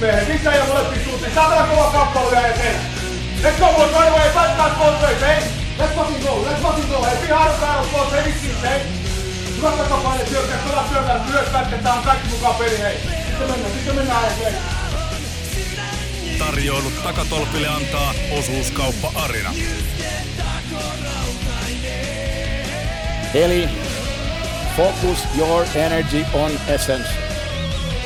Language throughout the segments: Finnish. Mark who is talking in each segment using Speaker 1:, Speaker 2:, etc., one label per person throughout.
Speaker 1: Mehän sisään ja molempiin suuntiin. Saatana kova kappale vielä eteen. Let's go boys, right away. Back both ways, hey. Let's fucking go, let's fucking go. Hey, be hard battle boys, hey, vitsi, hey. Hyvä takapaine, syökkää, pelaa syökkää, myös pätkettä on kaikki mukaan peli, hei. Sitten mennään, sitten mennään eteen.
Speaker 2: Tarjoilut takatolpille antaa osuuskauppa Arina.
Speaker 3: Eli focus your energy on essence.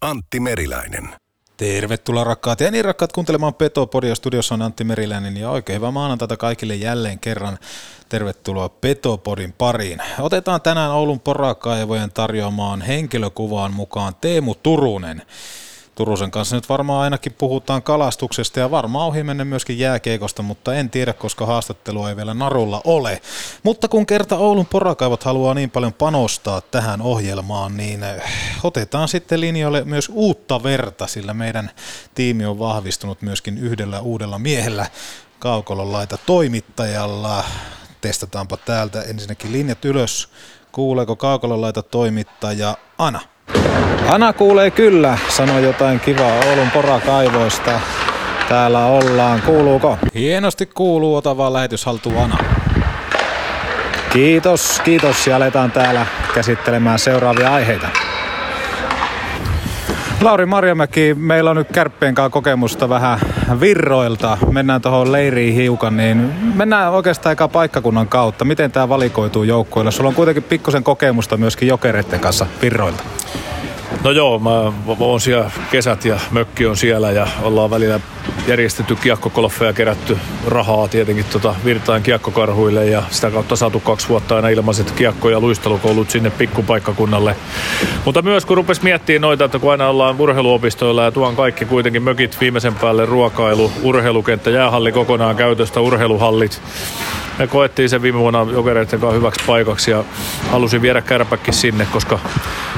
Speaker 2: Antti Meriläinen.
Speaker 4: Tervetuloa rakkaat ja niin rakkaat kuuntelemaan Petopodia. Studiossa on Antti Meriläinen ja oikein hyvää maanantaita kaikille jälleen kerran. Tervetuloa Petopodin pariin. Otetaan tänään Oulun porakaivojen tarjoamaan henkilökuvaan mukaan Teemu Turunen. Turusen kanssa nyt varmaan ainakin puhutaan kalastuksesta ja varmaan ohi menne myöskin jääkeikosta, mutta en tiedä, koska haastattelua ei vielä narulla ole. Mutta kun kerta Oulun porakaivot haluaa niin paljon panostaa tähän ohjelmaan, niin eh, otetaan sitten linjoille myös uutta verta, sillä meidän tiimi on vahvistunut myöskin yhdellä uudella miehellä kaukolon laita toimittajalla. Testataanpa täältä ensinnäkin linjat ylös. Kuuleeko kaukolon laita toimittaja Ana?
Speaker 5: Ana kuulee kyllä, sanoi jotain kivaa Oulun porakaivoista. Täällä ollaan, kuuluuko?
Speaker 4: Hienosti kuuluu, ota vaan lähetys haltuun Ana.
Speaker 5: Kiitos, kiitos ja aletaan täällä käsittelemään seuraavia aiheita. Lauri Marjamäki, meillä on nyt kärppien kanssa kokemusta vähän virroilta. Mennään tuohon leiriin hiukan, niin mennään oikeastaan aika paikkakunnan kautta. Miten tämä valikoituu joukkoilla? Sulla on kuitenkin pikkusen kokemusta myöskin jokereiden kanssa virroilta.
Speaker 6: No joo, mä oon siellä kesät ja mökki on siellä ja ollaan välillä järjestetty kiekkokolfeja ja kerätty rahaa tietenkin tota Virtain kiekkokarhuille ja sitä kautta saatu kaksi vuotta aina ilmaiset kiekko- ja luistelukoulut sinne pikkupaikkakunnalle. Mutta myös kun rupes miettimään noita, että kun aina ollaan urheiluopistoilla ja tuon kaikki kuitenkin mökit viimeisen päälle ruokailu, urheilukenttä, jäähalli kokonaan käytöstä, urheiluhallit, me koettiin sen viime vuonna jokereiden kanssa hyväksi paikaksi ja halusin viedä kärpäkki sinne, koska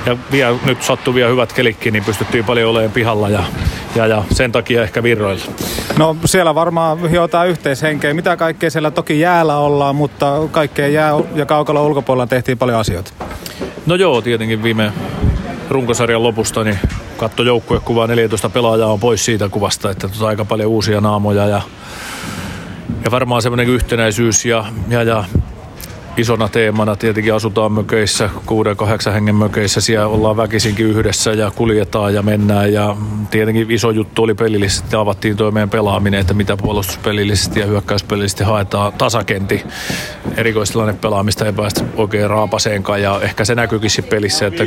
Speaker 6: ja vielä, nyt sattui vielä hyvät kelikki, niin pystyttiin paljon olemaan pihalla ja, ja, ja sen takia ehkä virroilla.
Speaker 5: No siellä varmaan hiotaan yhteishenkeä. Mitä kaikkea siellä toki jäällä ollaan, mutta kaikkea jää ja kaukalla ulkopuolella tehtiin paljon asioita.
Speaker 6: No joo, tietenkin viime runkosarjan lopusta niin katto joukkuekuvaa 14 pelaajaa on pois siitä kuvasta, että tota aika paljon uusia naamoja ja ja varmaan semmoinen yhtenäisyys ja, ja, ja isona teemana tietenkin asutaan mökeissä, kuuden, kahdeksan hengen mökeissä, siellä ollaan väkisinkin yhdessä ja kuljetaan ja mennään ja tietenkin iso juttu oli pelillisesti, avattiin toimeen pelaaminen, että mitä puolustuspelillisesti ja hyökkäyspelillisesti haetaan tasakenti. Erikoistilanne pelaamista ei päästä oikein raapaseenkaan ja ehkä se näkyykin siinä pelissä, että,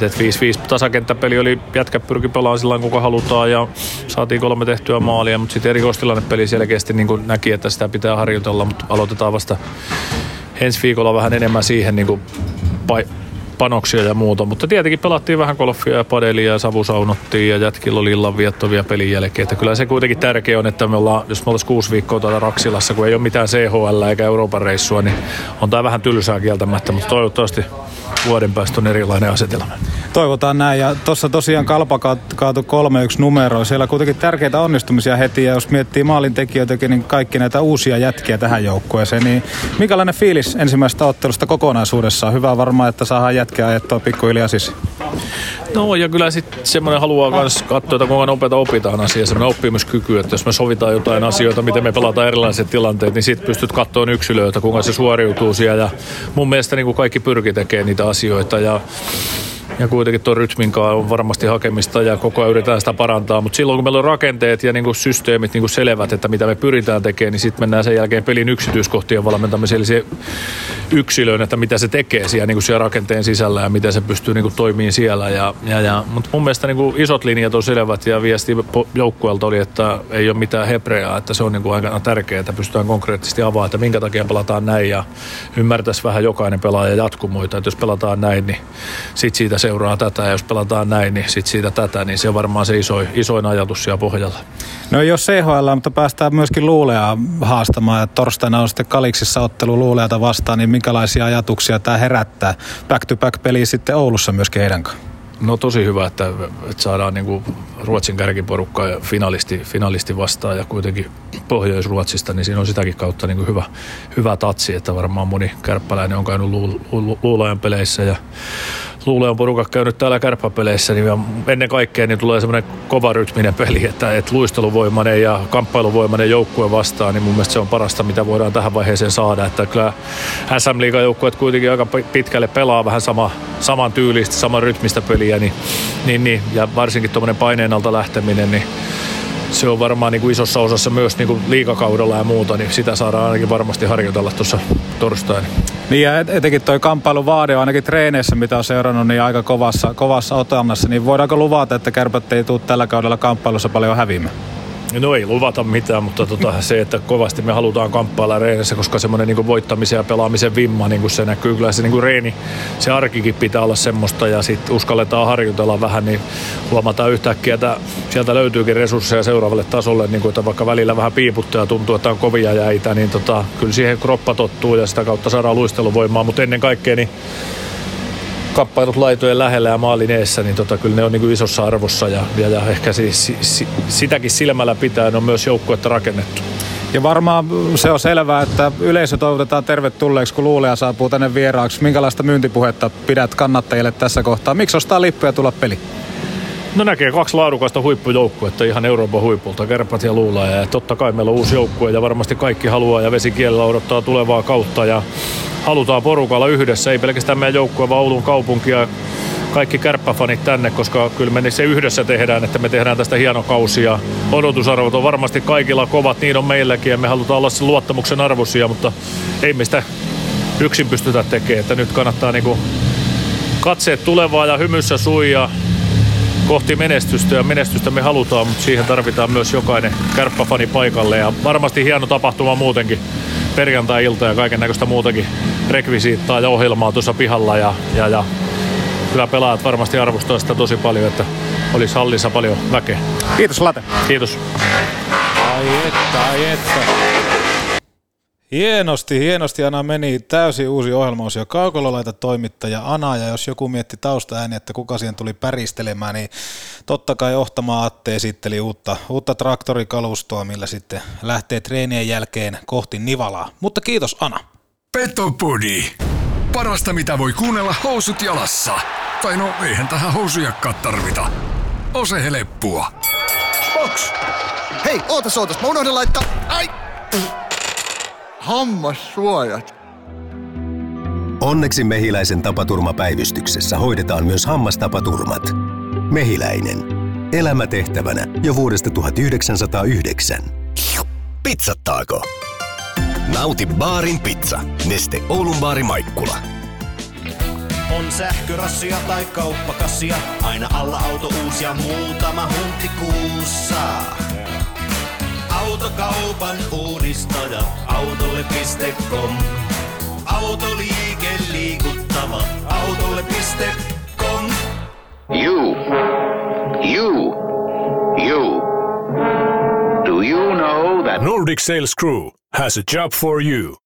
Speaker 6: että 5-5 tasakenttäpeli oli jätkä pyrki pelaamaan sillä kuka halutaan ja saatiin kolme tehtyä maalia, mutta sitten erikoistilannepeli selkeästi niin näki, että sitä pitää harjoitella, mutta aloitetaan vasta ensi viikolla vähän enemmän siihen niin kuin panoksia ja muuta, mutta tietenkin pelattiin vähän golfia ja padelia ja savusaunottiin ja jätkillä oli illanviettovia pelin jälkeen. Että kyllä se kuitenkin tärkeä on, että me ollaan, jos me ollaan kuusi viikkoa täällä Raksilassa, kun ei ole mitään CHL eikä Euroopan reissua, niin on tämä vähän tylsää kieltämättä, mutta toivottavasti vuoden päästä on erilainen asetelma.
Speaker 5: Toivotaan näin. Ja tuossa tosiaan Kalpa kaatu 3-1 numero. Siellä kuitenkin tärkeitä onnistumisia heti. Ja jos miettii maalintekijöitäkin, niin kaikki näitä uusia jätkiä tähän joukkueeseen. Niin minkälainen fiilis ensimmäisestä ottelusta kokonaisuudessaan? Hyvä varmaan, että saadaan jätkiä ajettua pikkuhiljaa siis.
Speaker 6: No ja kyllä sitten semmoinen haluaa myös katsoa, että kuinka nopeita opitaan asia, semmoinen oppimiskyky, että jos me sovitaan jotain asioita, miten me pelataan erilaiset tilanteet, niin sitten pystyt katsoa yksilöitä, kuinka se suoriutuu siellä. Ja mun mielestä niin kuin kaikki pyrki tekemään niitä asioita ja ja kuitenkin tuon rytmin kanssa on varmasti hakemista ja koko ajan yritetään sitä parantaa. Mutta silloin kun meillä on rakenteet ja niinku systeemit niinku selvät, että mitä me pyritään tekemään, niin sitten mennään sen jälkeen pelin yksityiskohtien valmentamiseen, eli yksilöön, että mitä se tekee siellä, niinku siellä rakenteen sisällä ja miten se pystyy niinku toimimaan siellä. Ja, ja, ja, mutta mun mielestä niinku isot linjat on selvät ja viesti joukkueelta oli, että ei ole mitään hebreaa, että se on niinku aika tärkeää, että pystytään konkreettisesti avaamaan, että minkä takia pelataan näin ja ymmärtäisi vähän jokainen pelaaja jatkumoita, että jos pelataan näin, niin sit siitä seuraa tätä ja jos pelataan näin, niin sit siitä tätä, niin se on varmaan se isoin, isoin ajatus siellä pohjalla.
Speaker 5: No ole CHL, mutta päästään myöskin Luulea haastamaan ja torstaina on sitten Kaliksissa ottelu Luuleata vastaan, niin minkälaisia ajatuksia tämä herättää? Back-to-back-peli sitten Oulussa myöskin heidän kanssa.
Speaker 6: No tosi hyvä, että, että saadaan niin kuin Ruotsin kärkiporukka ja finalisti, finalisti vastaan ja kuitenkin Pohjois-Ruotsista, niin siinä on sitäkin kautta niin kuin hyvä, hyvä tatsi, että varmaan moni kärppäläinen on käynyt luulajan peleissä ja luulee on porukka käynyt täällä kärppäpeleissä, niin ennen kaikkea niin tulee semmoinen kova rytminen peli, että, että luisteluvoimainen ja kamppailuvoimainen joukkue vastaan, niin mun mielestä se on parasta, mitä voidaan tähän vaiheeseen saada. Että kyllä SM Liigan joukkueet kuitenkin aika pitkälle pelaa vähän sama, saman tyylistä, saman rytmistä peliä, niin, niin, niin ja varsinkin tuommoinen paineen alta lähteminen, niin se on varmaan niin kuin isossa osassa myös niin kuin liikakaudella ja muuta, niin sitä saadaan ainakin varmasti harjoitella tuossa torstaina.
Speaker 5: Niin ja etenkin toi kamppailu vaade on ainakin treeneissä, mitä on seurannut, niin aika kovassa, kovassa otannassa, niin voidaanko luvata, että kärpät ei tule tällä kaudella kamppailussa paljon häviämään?
Speaker 6: No ei luvata mitään, mutta tota, se, että kovasti me halutaan kamppailla reenissä, koska semmoinen niin voittamisen ja pelaamisen vimma, niin kuin se näkyy. Kyllä se niin reeni, se arkikin pitää olla semmoista ja sitten uskalletaan harjoitella vähän, niin huomataan yhtäkkiä, että sieltä löytyykin resursseja seuraavalle tasolle, niin kuin, että vaikka välillä vähän piiputtaa ja tuntuu, että on kovia jäitä, niin tota, kyllä siihen kroppa tottuu ja sitä kautta saadaan luisteluvoimaa, mutta ennen kaikkea niin kappailut laitojen lähellä ja maalin eessä, niin tota, kyllä ne on niin kuin isossa arvossa ja, ja, ja ehkä siis, si, sitäkin silmällä pitää on myös joukkuetta rakennettu.
Speaker 5: Ja varmaan se on selvää, että yleisö toivotetaan tervetulleeksi, kun luulee saapuu tänne vieraaksi. Minkälaista myyntipuhetta pidät kannattajille tässä kohtaa? Miksi ostaa lippuja tulla peli?
Speaker 6: No näkee kaksi laadukasta huippujoukkuetta ihan Euroopan huipulta, Kärpät ja Luula. Ja totta kai meillä on uusi joukkue ja varmasti kaikki haluaa ja vesikielellä odottaa tulevaa kautta. Ja halutaan porukalla yhdessä, ei pelkästään meidän joukkue, vaan Oulun kaupunki ja kaikki kärppäfanit tänne, koska kyllä me se yhdessä tehdään, että me tehdään tästä hieno kausi ja odotusarvot on varmasti kaikilla kovat, niin on meilläkin ja me halutaan olla sen luottamuksen arvoisia, mutta ei me sitä yksin pystytä tekemään, että nyt kannattaa niinku katseet tulevaa ja hymyssä suija kohti menestystä ja menestystä me halutaan, mutta siihen tarvitaan myös jokainen kärppäfani paikalle ja varmasti hieno tapahtuma muutenkin perjantai-ilta ja kaiken näköistä muutakin rekvisiittaa ja ohjelmaa tuossa pihalla ja, ja, ja kyllä pelaajat varmasti arvostaa sitä tosi paljon, että olisi hallissa paljon väkeä.
Speaker 5: Kiitos Late.
Speaker 6: Kiitos.
Speaker 4: Ai että, ai että. Hienosti, hienosti Ana meni. Täysin uusi ohjelmaosio. Kaukololaita toimittaja Ana, ja jos joku mietti taustaääni, että kuka siihen tuli päristelemään, niin totta kai Ohtama Atte esitteli uutta, uutta traktorikalustoa, millä sitten lähtee treenien jälkeen kohti Nivalaa. Mutta kiitos Ana.
Speaker 7: Petopodi. Parasta mitä voi kuunnella housut jalassa. Tai no eihän tähän housujakkaa tarvita. Ose heleppua.
Speaker 8: Box! Hei, ootas ootas, mä unohdin laittaa... Ai! Hammassuojat.
Speaker 7: Onneksi Mehiläisen tapaturmapäivystyksessä hoidetaan myös hammastapaturmat. Mehiläinen. Elämä tehtävänä jo vuodesta 1909. Pizzattaako? Nauti baarin pizza. Neste Oulun baari Maikkula.
Speaker 9: On sähkörassia tai kauppakassia, aina alla auto uusia muutama hunti kuussa. Autokaupan uudistaja, autolle.com. Autoliike liikuttava, autolle.com.
Speaker 10: You, you, you. Do you know that
Speaker 11: Nordic Sales Crew has a job for you.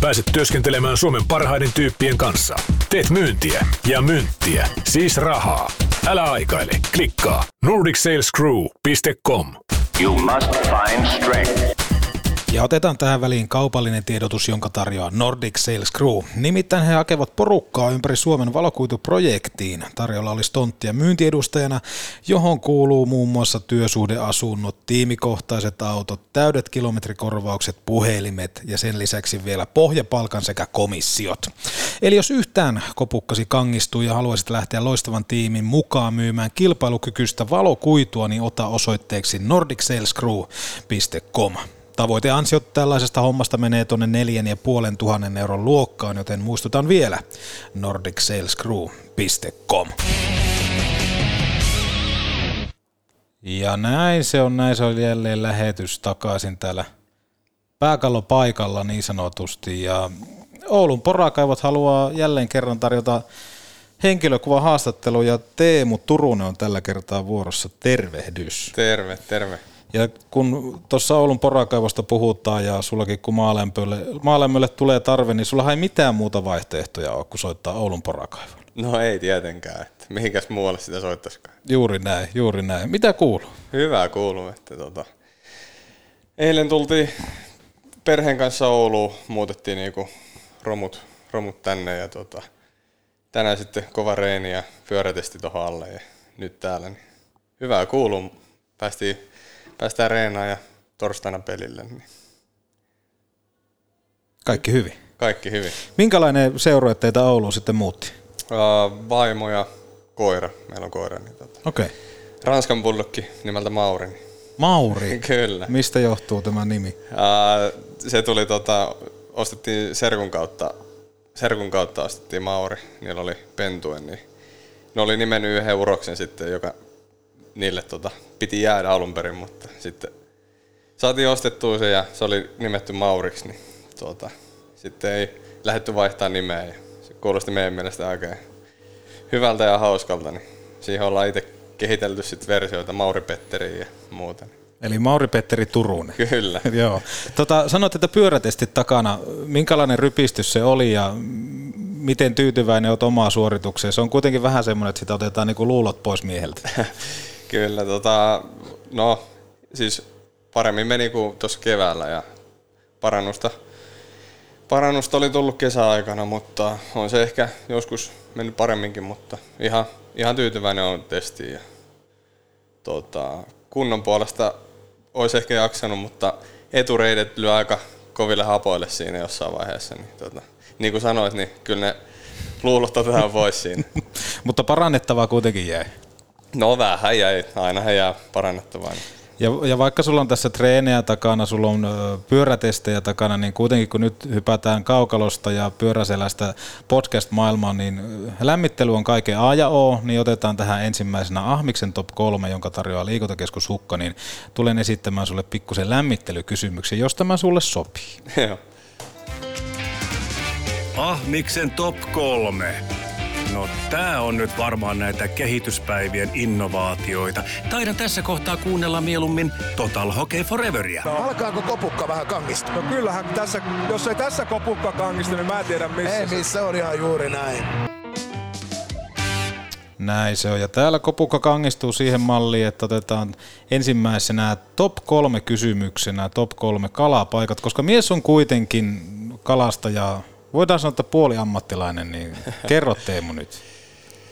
Speaker 11: Pääset työskentelemään Suomen parhaiden tyyppien kanssa. Teet myyntiä ja myyntiä, siis rahaa. Älä aikaile, klikkaa nordicsalescrew.com.
Speaker 10: you must find strength?
Speaker 4: Ja otetaan tähän väliin kaupallinen tiedotus, jonka tarjoaa Nordic Sales Crew. Nimittäin he hakevat porukkaa ympäri Suomen valokuituprojektiin. Tarjolla olisi tonttia myyntiedustajana, johon kuuluu muun muassa työsuhdeasunnot, tiimikohtaiset autot, täydet kilometrikorvaukset, puhelimet ja sen lisäksi vielä pohjapalkan sekä komissiot. Eli jos yhtään kopukkasi kangistuu ja haluaisit lähteä loistavan tiimin mukaan myymään kilpailukykyistä valokuitua, niin ota osoitteeksi nordicsalescrew.com. Tavoiteansiot tällaisesta hommasta menee tuonne neljän ja puolen tuhannen euron luokkaan, joten muistutan vielä nordicsalescrew.com. Ja näin se on, näin se on jälleen lähetys takaisin täällä pääkallopaikalla niin sanotusti. Ja Oulun porakaivot haluaa jälleen kerran tarjota henkilökuvan haastattelu ja Teemu Turunen on tällä kertaa vuorossa. Tervehdys.
Speaker 12: Terve, terve.
Speaker 4: Ja kun tuossa Oulun porakaivosta puhutaan ja sullakin kun maalämpölle, maalämmölle tulee tarve, niin sulla ei mitään muuta vaihtoehtoja ole kuin soittaa Oulun porakaivoon.
Speaker 12: No ei tietenkään, että mihinkäs muualle sitä soittaisikaan.
Speaker 4: Juuri näin, juuri näin. Mitä kuuluu?
Speaker 12: Hyvää kuuluu, että tota, eilen tultiin perheen kanssa Ouluun, muutettiin niinku romut, romut tänne ja tota, tänään sitten kova reeni ja pyörätesti tuohon alle ja nyt täällä. Niin hyvää kuuluu, päästiin päästään reenaan ja torstaina pelille. Niin
Speaker 4: Kaikki hyvin.
Speaker 12: kaikki hyvin.
Speaker 4: Minkälainen seurue teitä Ouluun sitten muutti?
Speaker 12: Uh, vaimo ja koira. Meillä on koira. Niin tota.
Speaker 4: Okei. Okay.
Speaker 12: Ranskan bullokki nimeltä Mauri. Niin.
Speaker 4: Mauri.
Speaker 12: Kyllä.
Speaker 4: Mistä johtuu tämä nimi?
Speaker 12: Uh, se tuli, tota, ostettiin Serkun kautta, Serkun kautta ostettiin Mauri. Niillä oli pentuen, niin ne oli nimennyt yhden uroksen sitten, joka niille tota, piti jäädä alun perin, mutta sitten saatiin ostettua se ja se oli nimetty Mauriksi, niin tuota, sitten ei lähdetty vaihtaa nimeä ja se kuulosti meidän mielestä oikein hyvältä ja hauskalta, niin siihen ollaan itse kehitelty sitten versioita Mauri Petteriin ja muuta.
Speaker 4: Eli Mauri-Petteri Turunen.
Speaker 12: Kyllä.
Speaker 4: Joo. Tota, sanoit, että pyörätestit takana. Minkälainen rypistys se oli ja miten tyytyväinen olet omaa suoritukseen? Se on kuitenkin vähän semmoinen, että sitä otetaan niinku luulot pois mieheltä.
Speaker 12: Kyllä, tota, no siis paremmin meni kuin tuossa keväällä ja parannusta, parannusta oli tullut kesäaikana, mutta on se ehkä joskus mennyt paremminkin, mutta ihan, ihan tyytyväinen on testiin. Ja, tota, kunnon puolesta olisi ehkä jaksanut, mutta etureidet lyö aika koville hapoille siinä jossain vaiheessa. Niin, tota, niin kuin sanoit, niin kyllä ne luulot otetaan pois siinä.
Speaker 4: mutta parannettavaa kuitenkin jäi.
Speaker 12: No vähän jäi, aina jää parannettavaa.
Speaker 4: Ja, ja vaikka sulla on tässä treenejä takana, sulla on pyörätestejä takana, niin kuitenkin kun nyt hypätään kaukalosta ja pyöräselästä podcast-maailmaan, niin lämmittely on kaiken A ja O, niin otetaan tähän ensimmäisenä Ahmiksen top 3, jonka tarjoaa liikuntakeskus Hukka, niin tulen esittämään sulle pikkusen lämmittelykysymyksen, jos tämä sulle sopii.
Speaker 12: Joo.
Speaker 2: Ahmiksen top kolme. No tää on nyt varmaan näitä kehityspäivien innovaatioita. Taidan tässä kohtaa kuunnella mieluummin Total Hockey Foreveria.
Speaker 13: No, alkaako kopukka vähän kangista?
Speaker 1: No kyllähän tässä, jos ei tässä kopukka kangista, niin mä en tiedä missä.
Speaker 13: Ei missä, on ihan juuri näin.
Speaker 4: Näin se on. Ja täällä kopukka kangistuu siihen malliin, että otetaan ensimmäisenä top kolme kysymyksenä, top kolme kalapaikat, koska mies on kuitenkin kalastaja, voidaan sanoa, että puoli ammattilainen, niin kerro Teemu nyt.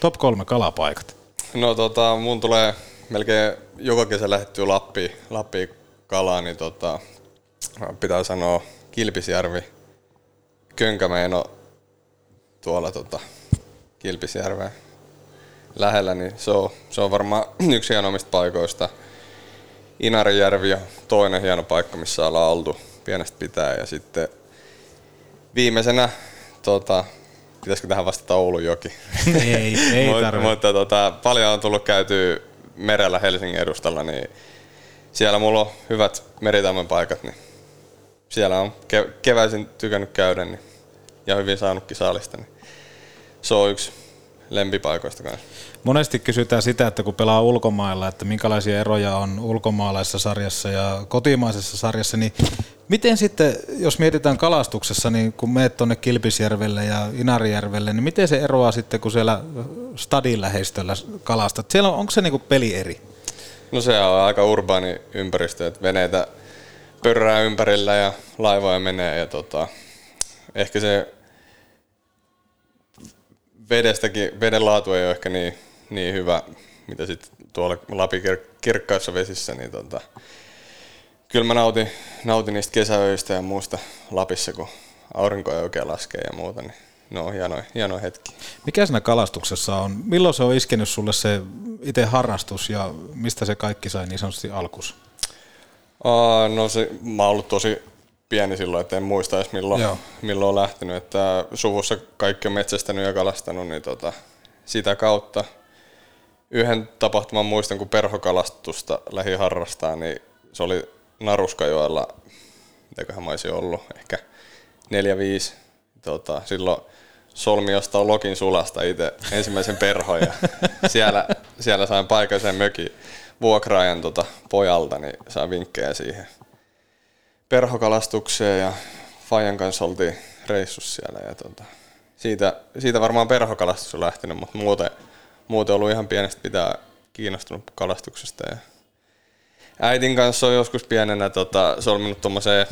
Speaker 4: Top kolme kalapaikat.
Speaker 12: No tota, mun tulee melkein joka kesä lähettyä Lappiin, Lappiin kalaa, niin tota, pitää sanoa Kilpisjärvi, Könkämeeno tuolla tota, Kilpisjärven lähellä, niin se on, se on varmaan yksi hienoimmista paikoista. Inarijärvi on toinen hieno paikka, missä ollaan oltu pienestä pitää ja sitten viimeisenä tota, pitäisikö tähän vastata Oulunjoki?
Speaker 4: Ei, ei tarvitse.
Speaker 12: Mutta tota, paljon on tullut käyty merellä Helsingin edustalla, niin siellä mulla on hyvät meritammen paikat, niin siellä on ke- keväisin tykännyt käydä niin, ja hyvin saanutkin saalista, niin se on yksi lempipaikoista kanssa.
Speaker 4: Monesti kysytään sitä, että kun pelaa ulkomailla, että minkälaisia eroja on ulkomaalaisessa sarjassa ja kotimaisessa sarjassa, niin miten sitten, jos mietitään kalastuksessa, niin kun meet tuonne Kilpisjärvelle ja Inarijärvelle, niin miten se eroaa sitten, kun siellä stadin läheistöllä kalastat? Siellä on, onko se niinku peli eri?
Speaker 12: No se on aika urbaani ympäristö, että veneitä, pörrää ympärillä ja laivoja menee ja tota, ehkä se vedestäkin, veden laatu ei ole ehkä niin, niin hyvä, mitä sitten tuolla Lapin kir- kirkkaissa vesissä, niin tota, kyllä mä nautin, nautin niistä kesäöistä ja muusta Lapissa, kun aurinko ei oikein laskee ja muuta, niin ne on hienoja, hienoja hetki.
Speaker 4: Mikä siinä kalastuksessa on? Milloin se on iskenyt sulle se itse harrastus ja mistä se kaikki sai niin sanotusti alkus?
Speaker 12: Aa, no se, mä oon ollut tosi pieni silloin, että en muista edes milloin,
Speaker 4: Joo.
Speaker 12: milloin on lähtenyt. Että suvussa kaikki on metsästänyt ja kalastanut, niin tota, sitä kautta yhden tapahtuman muistan, kun perhokalastusta lähi harrastaa, niin se oli Naruskajoella, mitäköhän mä olisin ollut, ehkä 4-5. Tota, silloin solmi jostain Lokin sulasta itse ensimmäisen perhon ja siellä, siellä sain paikallisen mökin vuokraajan tota, pojalta, niin sain vinkkejä siihen perhokalastukseen ja Fajan kanssa oltiin reissussa siellä ja tota, siitä, siitä varmaan perhokalastus on lähtenyt, mutta muuten, muuten ollut ihan pienestä pitää kiinnostunut kalastuksesta ja äitin kanssa on joskus pienenä tota, solminut tuommoiseen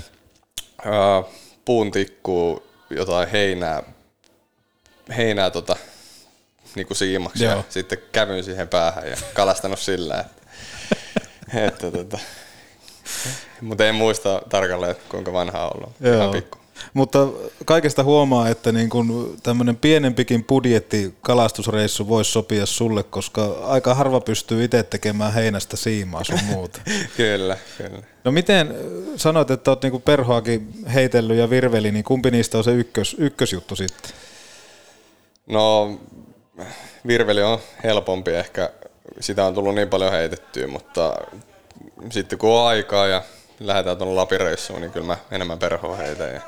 Speaker 12: puun tikkuun jotain heinää, heinää tota, niinku siimaksi ja
Speaker 4: Joo.
Speaker 12: sitten kävyn siihen päähän ja kalastanut sillä, että, että tota, mutta en muista tarkalleen, kuinka vanha on ollut. Ihan
Speaker 4: Joo.
Speaker 12: pikku.
Speaker 4: Mutta kaikesta huomaa, että niin kun tämmöinen pienempikin budjetti kalastusreissu voisi sopia sulle, koska aika harva pystyy itse tekemään heinästä siimaa sun muuta.
Speaker 12: kyllä, kyllä.
Speaker 4: No miten, sanoit, että oot niinku perhoakin heitellyt ja virveli, niin kumpi niistä on se ykkös, ykkösjuttu sitten?
Speaker 12: No, virveli on helpompi ehkä. Sitä on tullut niin paljon heitettyä, mutta sitten kun on aikaa ja lähdetään tuonne Lapireissuun, niin kyllä mä enemmän perhoa heitän. Ja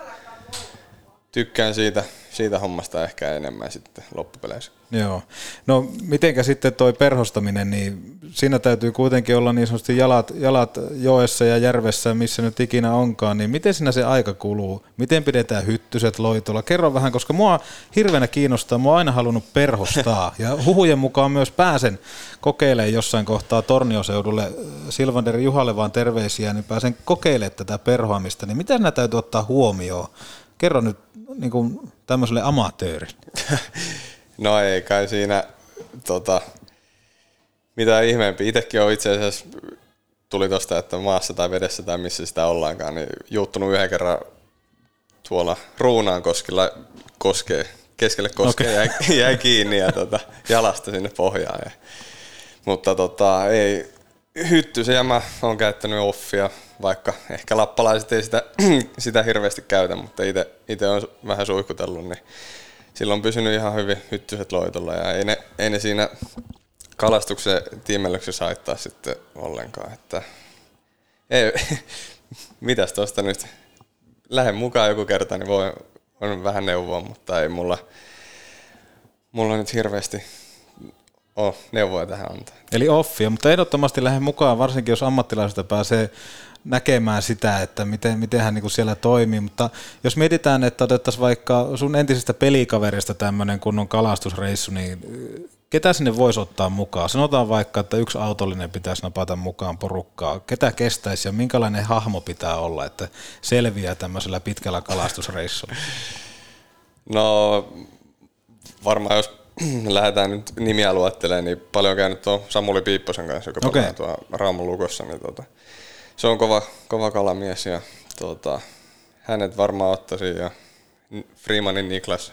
Speaker 12: tykkään siitä, siitä hommasta ehkä enemmän sitten loppupeleissä.
Speaker 4: Joo. No mitenkä sitten toi perhostaminen, niin siinä täytyy kuitenkin olla niin sanotusti jalat, jalat joessa ja järvessä, missä nyt ikinä onkaan, niin miten siinä se aika kuluu? Miten pidetään hyttyset loitolla? Kerro vähän, koska mua hirveänä kiinnostaa, mua on aina halunnut perhostaa ja huhujen mukaan myös pääsen kokeilemaan jossain kohtaa Tornioseudulle Silvander Juhalle vaan terveisiä, niin pääsen kokeilemaan tätä perhoamista, niin mitä nämä täytyy ottaa huomioon? Kerro nyt niin kuin tämmöiselle amatöörille.
Speaker 12: No ei kai siinä tota, mitään ihmeempi. Itsekin on itse asiassa, tuli tosta, että maassa tai vedessä tai missä sitä ollaankaan, niin juuttunut yhden kerran tuolla Ruunaan koskilla, koskee, keskelle koskea
Speaker 4: Okei.
Speaker 12: jäi, jäi, kiinni ja tota, jalasta sinne pohjaan. Ja, mutta tota, ei, hyttysiä mä oon käyttänyt offia, vaikka ehkä lappalaiset ei sitä, sitä hirveästi käytä, mutta itse on vähän suihkutellut, niin silloin on pysynyt ihan hyvin hyttyset loitolla ja ei ne, ei ne siinä kalastuksen tiimellyksessä haittaa sitten ollenkaan. Että ei, mitäs tuosta nyt, lähden mukaan joku kerta, niin voi, voin vähän neuvoa, mutta ei mulla, mulla nyt hirveästi ole neuvoja tähän antaa.
Speaker 4: Eli offia, mutta ehdottomasti lähde mukaan, varsinkin jos ammattilaiselta pääsee näkemään sitä, että miten, miten hän niin siellä toimii. Mutta jos mietitään, että otettaisiin vaikka sun entisestä pelikaverista tämmöinen kunnon kalastusreissu, niin ketä sinne voisi ottaa mukaan? Sanotaan vaikka, että yksi autollinen pitäisi napata mukaan porukkaa. Ketä kestäisi ja minkälainen hahmo pitää olla, että selviää tämmöisellä pitkällä kalastusreissulla?
Speaker 12: No varmaan jos lähdetään nyt nimiä luettelemaan, niin paljon on käynyt tuon Samuli Piipposen kanssa, joka
Speaker 4: Okei.
Speaker 12: pelaa tuolla Raamun lukossa. Niin tota, se on kova, kova kalamies ja tota, hänet varmaan ottaisin ja Freemanin Niklas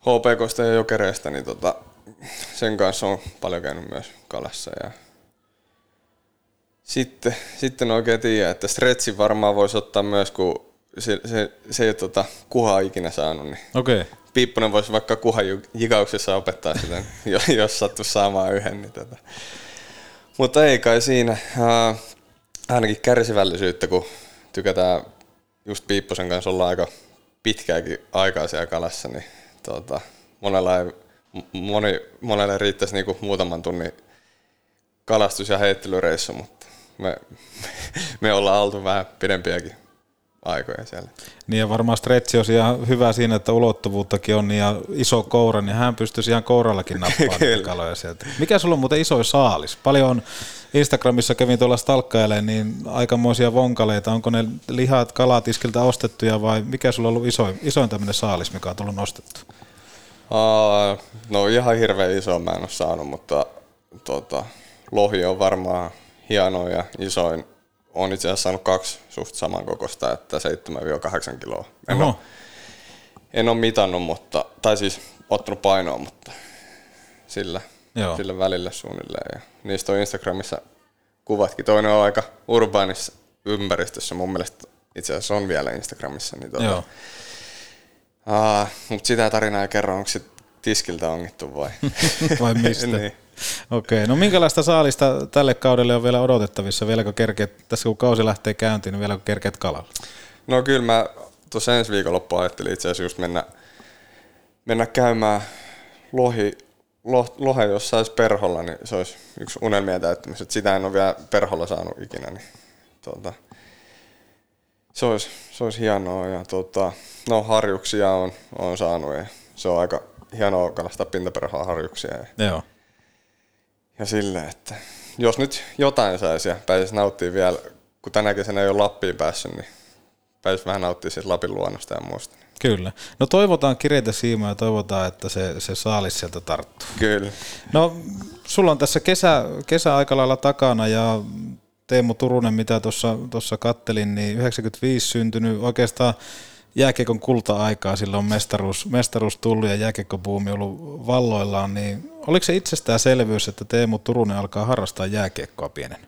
Speaker 12: HPKsta ja Jokereista, niin tota, sen kanssa on paljon käynyt myös kalassa. Ja sitten, sitten en oikein tiedä, että stretchin varmaan voisi ottaa myös, kun se, se, se ei ole tota, kuhaa ikinä saanut, niin
Speaker 4: Okei.
Speaker 12: Piipponen voisi vaikka kuhajikauksessa opettaa sitä, jo- jos sattuisi saamaan yhden. Niin tota. Mutta ei kai siinä. Uh, ainakin kärsivällisyyttä, kun tykätään just Piipposen kanssa olla aika pitkääkin aikaa siellä kalassa, niin tota, monella, ei, moni, monelle riittäisi niinku muutaman tunnin kalastus- ja heittelyreissu, mutta me, me ollaan oltu vähän pidempiäkin aikoja siellä.
Speaker 4: Niin ja varmaan stretchi olisi ihan hyvä siinä, että ulottuvuuttakin on ja iso koura, niin hän pystyisi ihan kourallakin nappaamaan kaloja sieltä. Mikä sulla on muuten iso saalis? Paljon on Instagramissa kävin tuolla stalkkailemaan, niin aikamoisia vonkaleita. Onko ne lihat kalatiskiltä ostettuja vai mikä sulla on ollut isoin, isoin tämmöinen saalis, mikä on tullut nostettu?
Speaker 12: Aa, no ihan hirveän iso mä en ole saanut, mutta tota, lohi on varmaan hieno ja isoin. On itse asiassa saanut kaksi suht samankokoista, että 7-8 kiloa. En
Speaker 4: Oho.
Speaker 12: ole, en ole mitannut, mutta, tai siis ottanut painoa, mutta sillä,
Speaker 4: Joo.
Speaker 12: sillä välillä suunnilleen. Ja niistä on Instagramissa kuvatkin. Toinen on aika urbaanissa ympäristössä, mun mielestä itse asiassa on vielä Instagramissa. Niin tota,
Speaker 4: Joo.
Speaker 12: Aa, mutta sitä tarinaa ei kerro, onko se tiskiltä ongittu vai?
Speaker 4: vai mistä?
Speaker 12: niin.
Speaker 4: Okei, no minkälaista saalista tälle kaudelle on vielä odotettavissa? Vieläkö kerkeet, tässä kun kausi lähtee käyntiin, niin vieläkö kerkeet kalalla?
Speaker 12: No kyllä mä tuossa ensi viikonloppu ajattelin itse asiassa just mennä, mennä käymään lohi, lo, lohe jossain perholla, niin se olisi yksi unelmien täyttämistä. Sitä en ole vielä perholla saanut ikinä, niin tuota, se, olisi, se olisi hienoa. Ja tuota, no harjuksia on, on saanut ja se on aika hienoa kalastaa pintaperhoa harjuksia. Ja,
Speaker 4: Joo.
Speaker 12: Ja silleen, että jos nyt jotain saisi ja pääsisi nauttimaan vielä, kun tänä kesänä ei ole Lappiin päässyt, niin pääsisi vähän nauttimaan siitä Lapin luonnosta ja muusta.
Speaker 4: Kyllä. No toivotaan kireitä siimaa ja toivotaan, että se, se saalis sieltä tarttuu.
Speaker 12: Kyllä.
Speaker 4: No sulla on tässä kesä, kesä aika lailla takana ja Teemu Turunen, mitä tuossa tuossa kattelin, niin 95 syntynyt oikeastaan jääkiekon kulta-aikaa, silloin mestaruus, mestaruus tullut ja jääkiekkobuumi ollut valloillaan, niin oliko se itsestäänselvyys, että Teemu Turunen alkaa harrastaa jääkiekkoa pienen?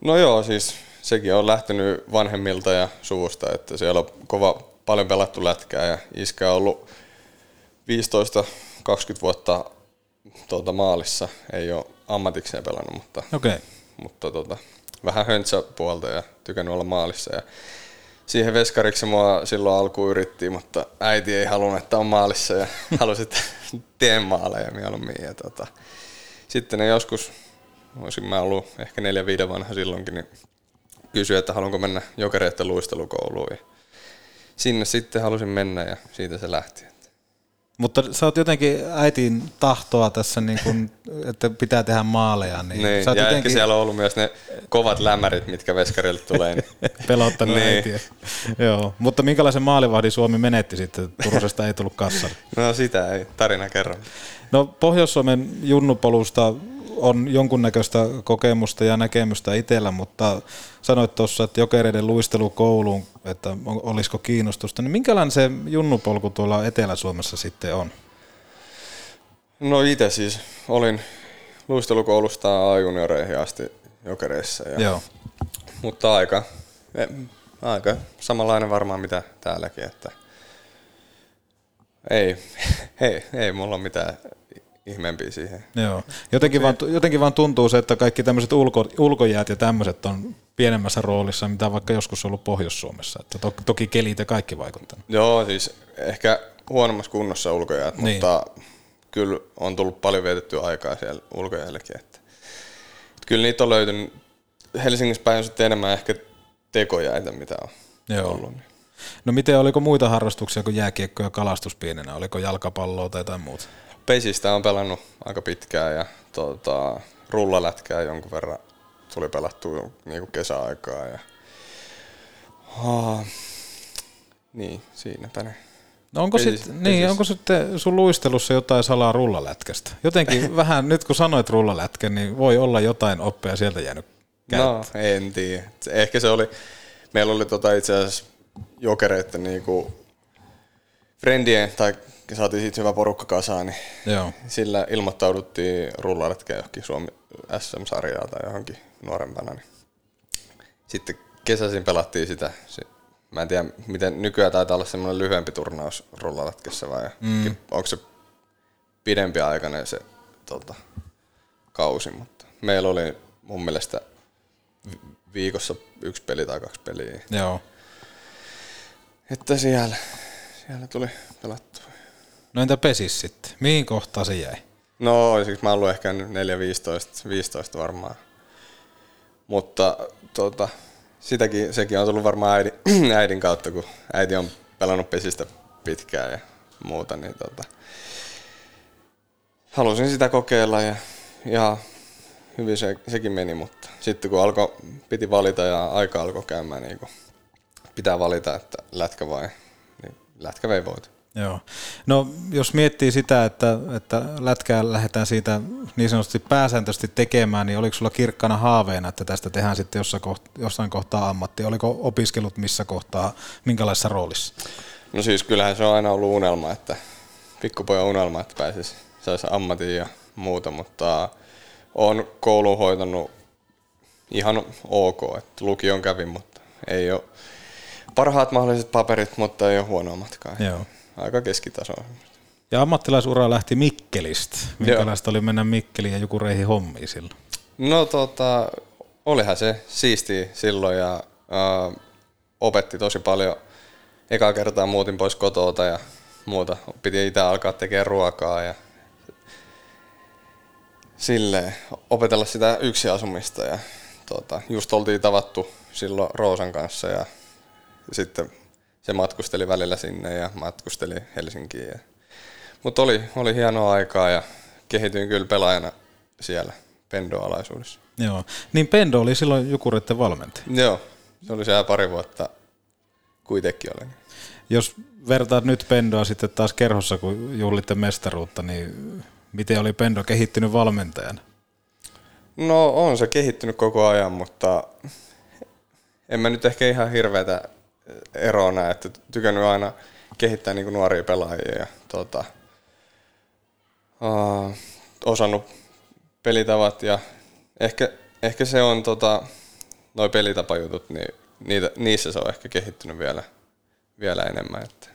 Speaker 12: No joo, siis sekin on lähtenyt vanhemmilta ja suvusta, että siellä on kova, paljon pelattu lätkää ja iskä on ollut 15-20 vuotta tuota, maalissa, ei ole ammatikseen pelannut, mutta,
Speaker 4: Okei.
Speaker 12: mutta tota, vähän höntsäpuolta ja tykännyt olla maalissa. Ja siihen veskariksi mua silloin alkuun yritti, mutta äiti ei halunnut, että on maalissa ja halusi, että teen maaleja mieluummin. Ja tota, sitten ne joskus, olisin mä ollut ehkä neljä viiden vanha silloinkin, niin kysyi, että haluanko mennä jokereiden luistelukouluun. Ja sinne sitten halusin mennä ja siitä se lähti.
Speaker 4: Mutta sä oot jotenkin äitin tahtoa tässä, niin kun, että pitää tehdä maaleja. Niin,
Speaker 12: Niin,
Speaker 4: sä
Speaker 12: ja
Speaker 4: jotenkin
Speaker 12: ehkä siellä on ollut myös ne kovat lämärit, mitkä veskarille tulee. Niin.
Speaker 4: pelottanut
Speaker 12: Niin.
Speaker 4: äitiä. Joo, mutta minkälaisen maalivahdin Suomi menetti sitten? Turusesta ei tullut kassari.
Speaker 12: No sitä ei tarina kerro.
Speaker 4: No Pohjois-Suomen junnupolusta on jonkunnäköistä kokemusta ja näkemystä itsellä, mutta sanoit tuossa, että jokereiden luistelukouluun, että olisiko kiinnostusta, niin minkälainen se junnupolku tuolla Etelä-Suomessa sitten on?
Speaker 12: No itse siis olin luistelukoulusta A-junioreihin asti jokereissa. Ja,
Speaker 4: Joo.
Speaker 12: Mutta aika, e, aika samanlainen varmaan mitä täälläkin, että ei, ei, ei mulla ole mitään ihmeempiä siihen.
Speaker 4: Joo. Jotenkin, vaan, jotenkin vaan tuntuu se, että kaikki tämmöiset ulko, ulkojäät ja tämmöiset on pienemmässä roolissa, mitä vaikka joskus on ollut Pohjois-Suomessa. Että to, toki kelit ja kaikki vaikuttanut.
Speaker 12: Joo, siis ehkä huonommassa kunnossa ulkojäät,
Speaker 4: Niin.
Speaker 12: mutta kyllä on tullut paljon vietettyä aikaa siellä ulkojäälläkin. Että, että kyllä niitä on löytynyt. Helsingissä päin on sitten enemmän ehkä tekojäitä, mitä on
Speaker 4: Joo.
Speaker 12: ollut.
Speaker 4: No miten, oliko muita harrastuksia kuin jääkiekko ja kalastus pienenä? Oliko jalkapalloa tai jotain muuta?
Speaker 12: Pesistä on pelannut aika pitkään ja tota, rullalätkää jonkun verran tuli pelattua niin kuin kesäaikaa. Ja, oh, niin, siinäpä ne.
Speaker 4: No onko,
Speaker 12: Pesis-
Speaker 4: sit, niin,
Speaker 12: pesis-
Speaker 4: onko sitten sun luistelussa jotain salaa rullalätkästä? Jotenkin vähän, nyt kun sanoit rullalätkä, niin voi olla jotain oppia sieltä jäänyt
Speaker 12: No, en tiedä. Ehkä se oli, meillä oli tota itse asiassa jokereiden niinku friendien, tai saatiin siitä hyvä porukka kasaan, niin
Speaker 4: Joo.
Speaker 12: sillä ilmoittauduttiin rullaretkeen johonkin Suomi SM-sarjaa tai johonkin nuorempana. Niin. Sitten kesäisin pelattiin sitä. Mä en tiedä, miten nykyään taitaa olla semmoinen lyhyempi turnaus rullaletkessä vai
Speaker 4: Mm.
Speaker 12: onko se pidempi aikainen se tota, kausi, mutta meillä oli mun mielestä vi- viikossa yksi peli tai kaksi peliä.
Speaker 4: Joo.
Speaker 12: Että siellä, siellä tuli pelattua.
Speaker 4: No entä pesis sitten? Mihin kohtaan se jäi?
Speaker 12: No, olisiko mä ollut ehkä 4-15, 15 varmaan. Mutta tota, sitäkin, sekin on tullut varmaan äidin, äidin kautta, kun äiti on pelannut pesistä pitkään ja muuta, niin tota, halusin sitä kokeilla ja, ja hyvin se, sekin meni, mutta sitten kun alkoi, piti valita ja aika alkoi käymään, niin kun pitää valita, että lätkä vai, niin lätkä vei voit.
Speaker 4: Joo. No jos miettii sitä, että, että lätkää lähdetään siitä niin sanotusti pääsääntöisesti tekemään, niin oliko sulla kirkkana haaveena, että tästä tehdään sitten jossain kohtaa, jossain kohtaa ammatti? Oliko opiskelut missä kohtaa, minkälaisessa roolissa?
Speaker 12: No siis kyllähän se on aina ollut unelma, että pikkupojan unelma, että pääsisi saisi ammatin ja muuta, mutta on koulun hoitanut ihan ok, että lukion kävin, mutta ei ole parhaat mahdolliset paperit, mutta ei ole huonoa matkaa.
Speaker 4: Joo.
Speaker 12: Aika keskitaso.
Speaker 4: Ja ammattilaisura lähti Mikkelistä. Minkälaista oli mennä Mikkeliin ja joku reihin hommiin silloin?
Speaker 12: No tota, olihan se siisti silloin ja äh, opetti tosi paljon. Eka kertaa muutin pois kotoota ja muuta. Piti itse alkaa tekemään ruokaa ja silleen opetella sitä yksi asumista ja tota, just oltiin tavattu silloin Roosan kanssa ja sitten se matkusteli välillä sinne ja matkusteli Helsinkiin. Ja, mutta oli, oli hienoa aikaa ja kehityin kyllä pelaajana siellä Pendo-alaisuudessa.
Speaker 4: Joo, niin Pendo oli silloin Jukureiden valmentaja.
Speaker 12: Joo, se oli siellä pari vuotta kuitenkin olen.
Speaker 4: Jos vertaat nyt Pendoa sitten taas kerhossa, kun juhlitte mestaruutta, niin miten oli Pendo kehittynyt valmentajana?
Speaker 12: No on se kehittynyt koko ajan, mutta en mä nyt ehkä ihan hirveätä eroa näe, että tykännyt aina kehittää niin nuoria pelaajia ja tota, uh, osannut pelitavat ja ehkä, ehkä se on tota, noi pelitapajutut, niin niitä, niissä se on ehkä kehittynyt vielä, vielä enemmän. Että.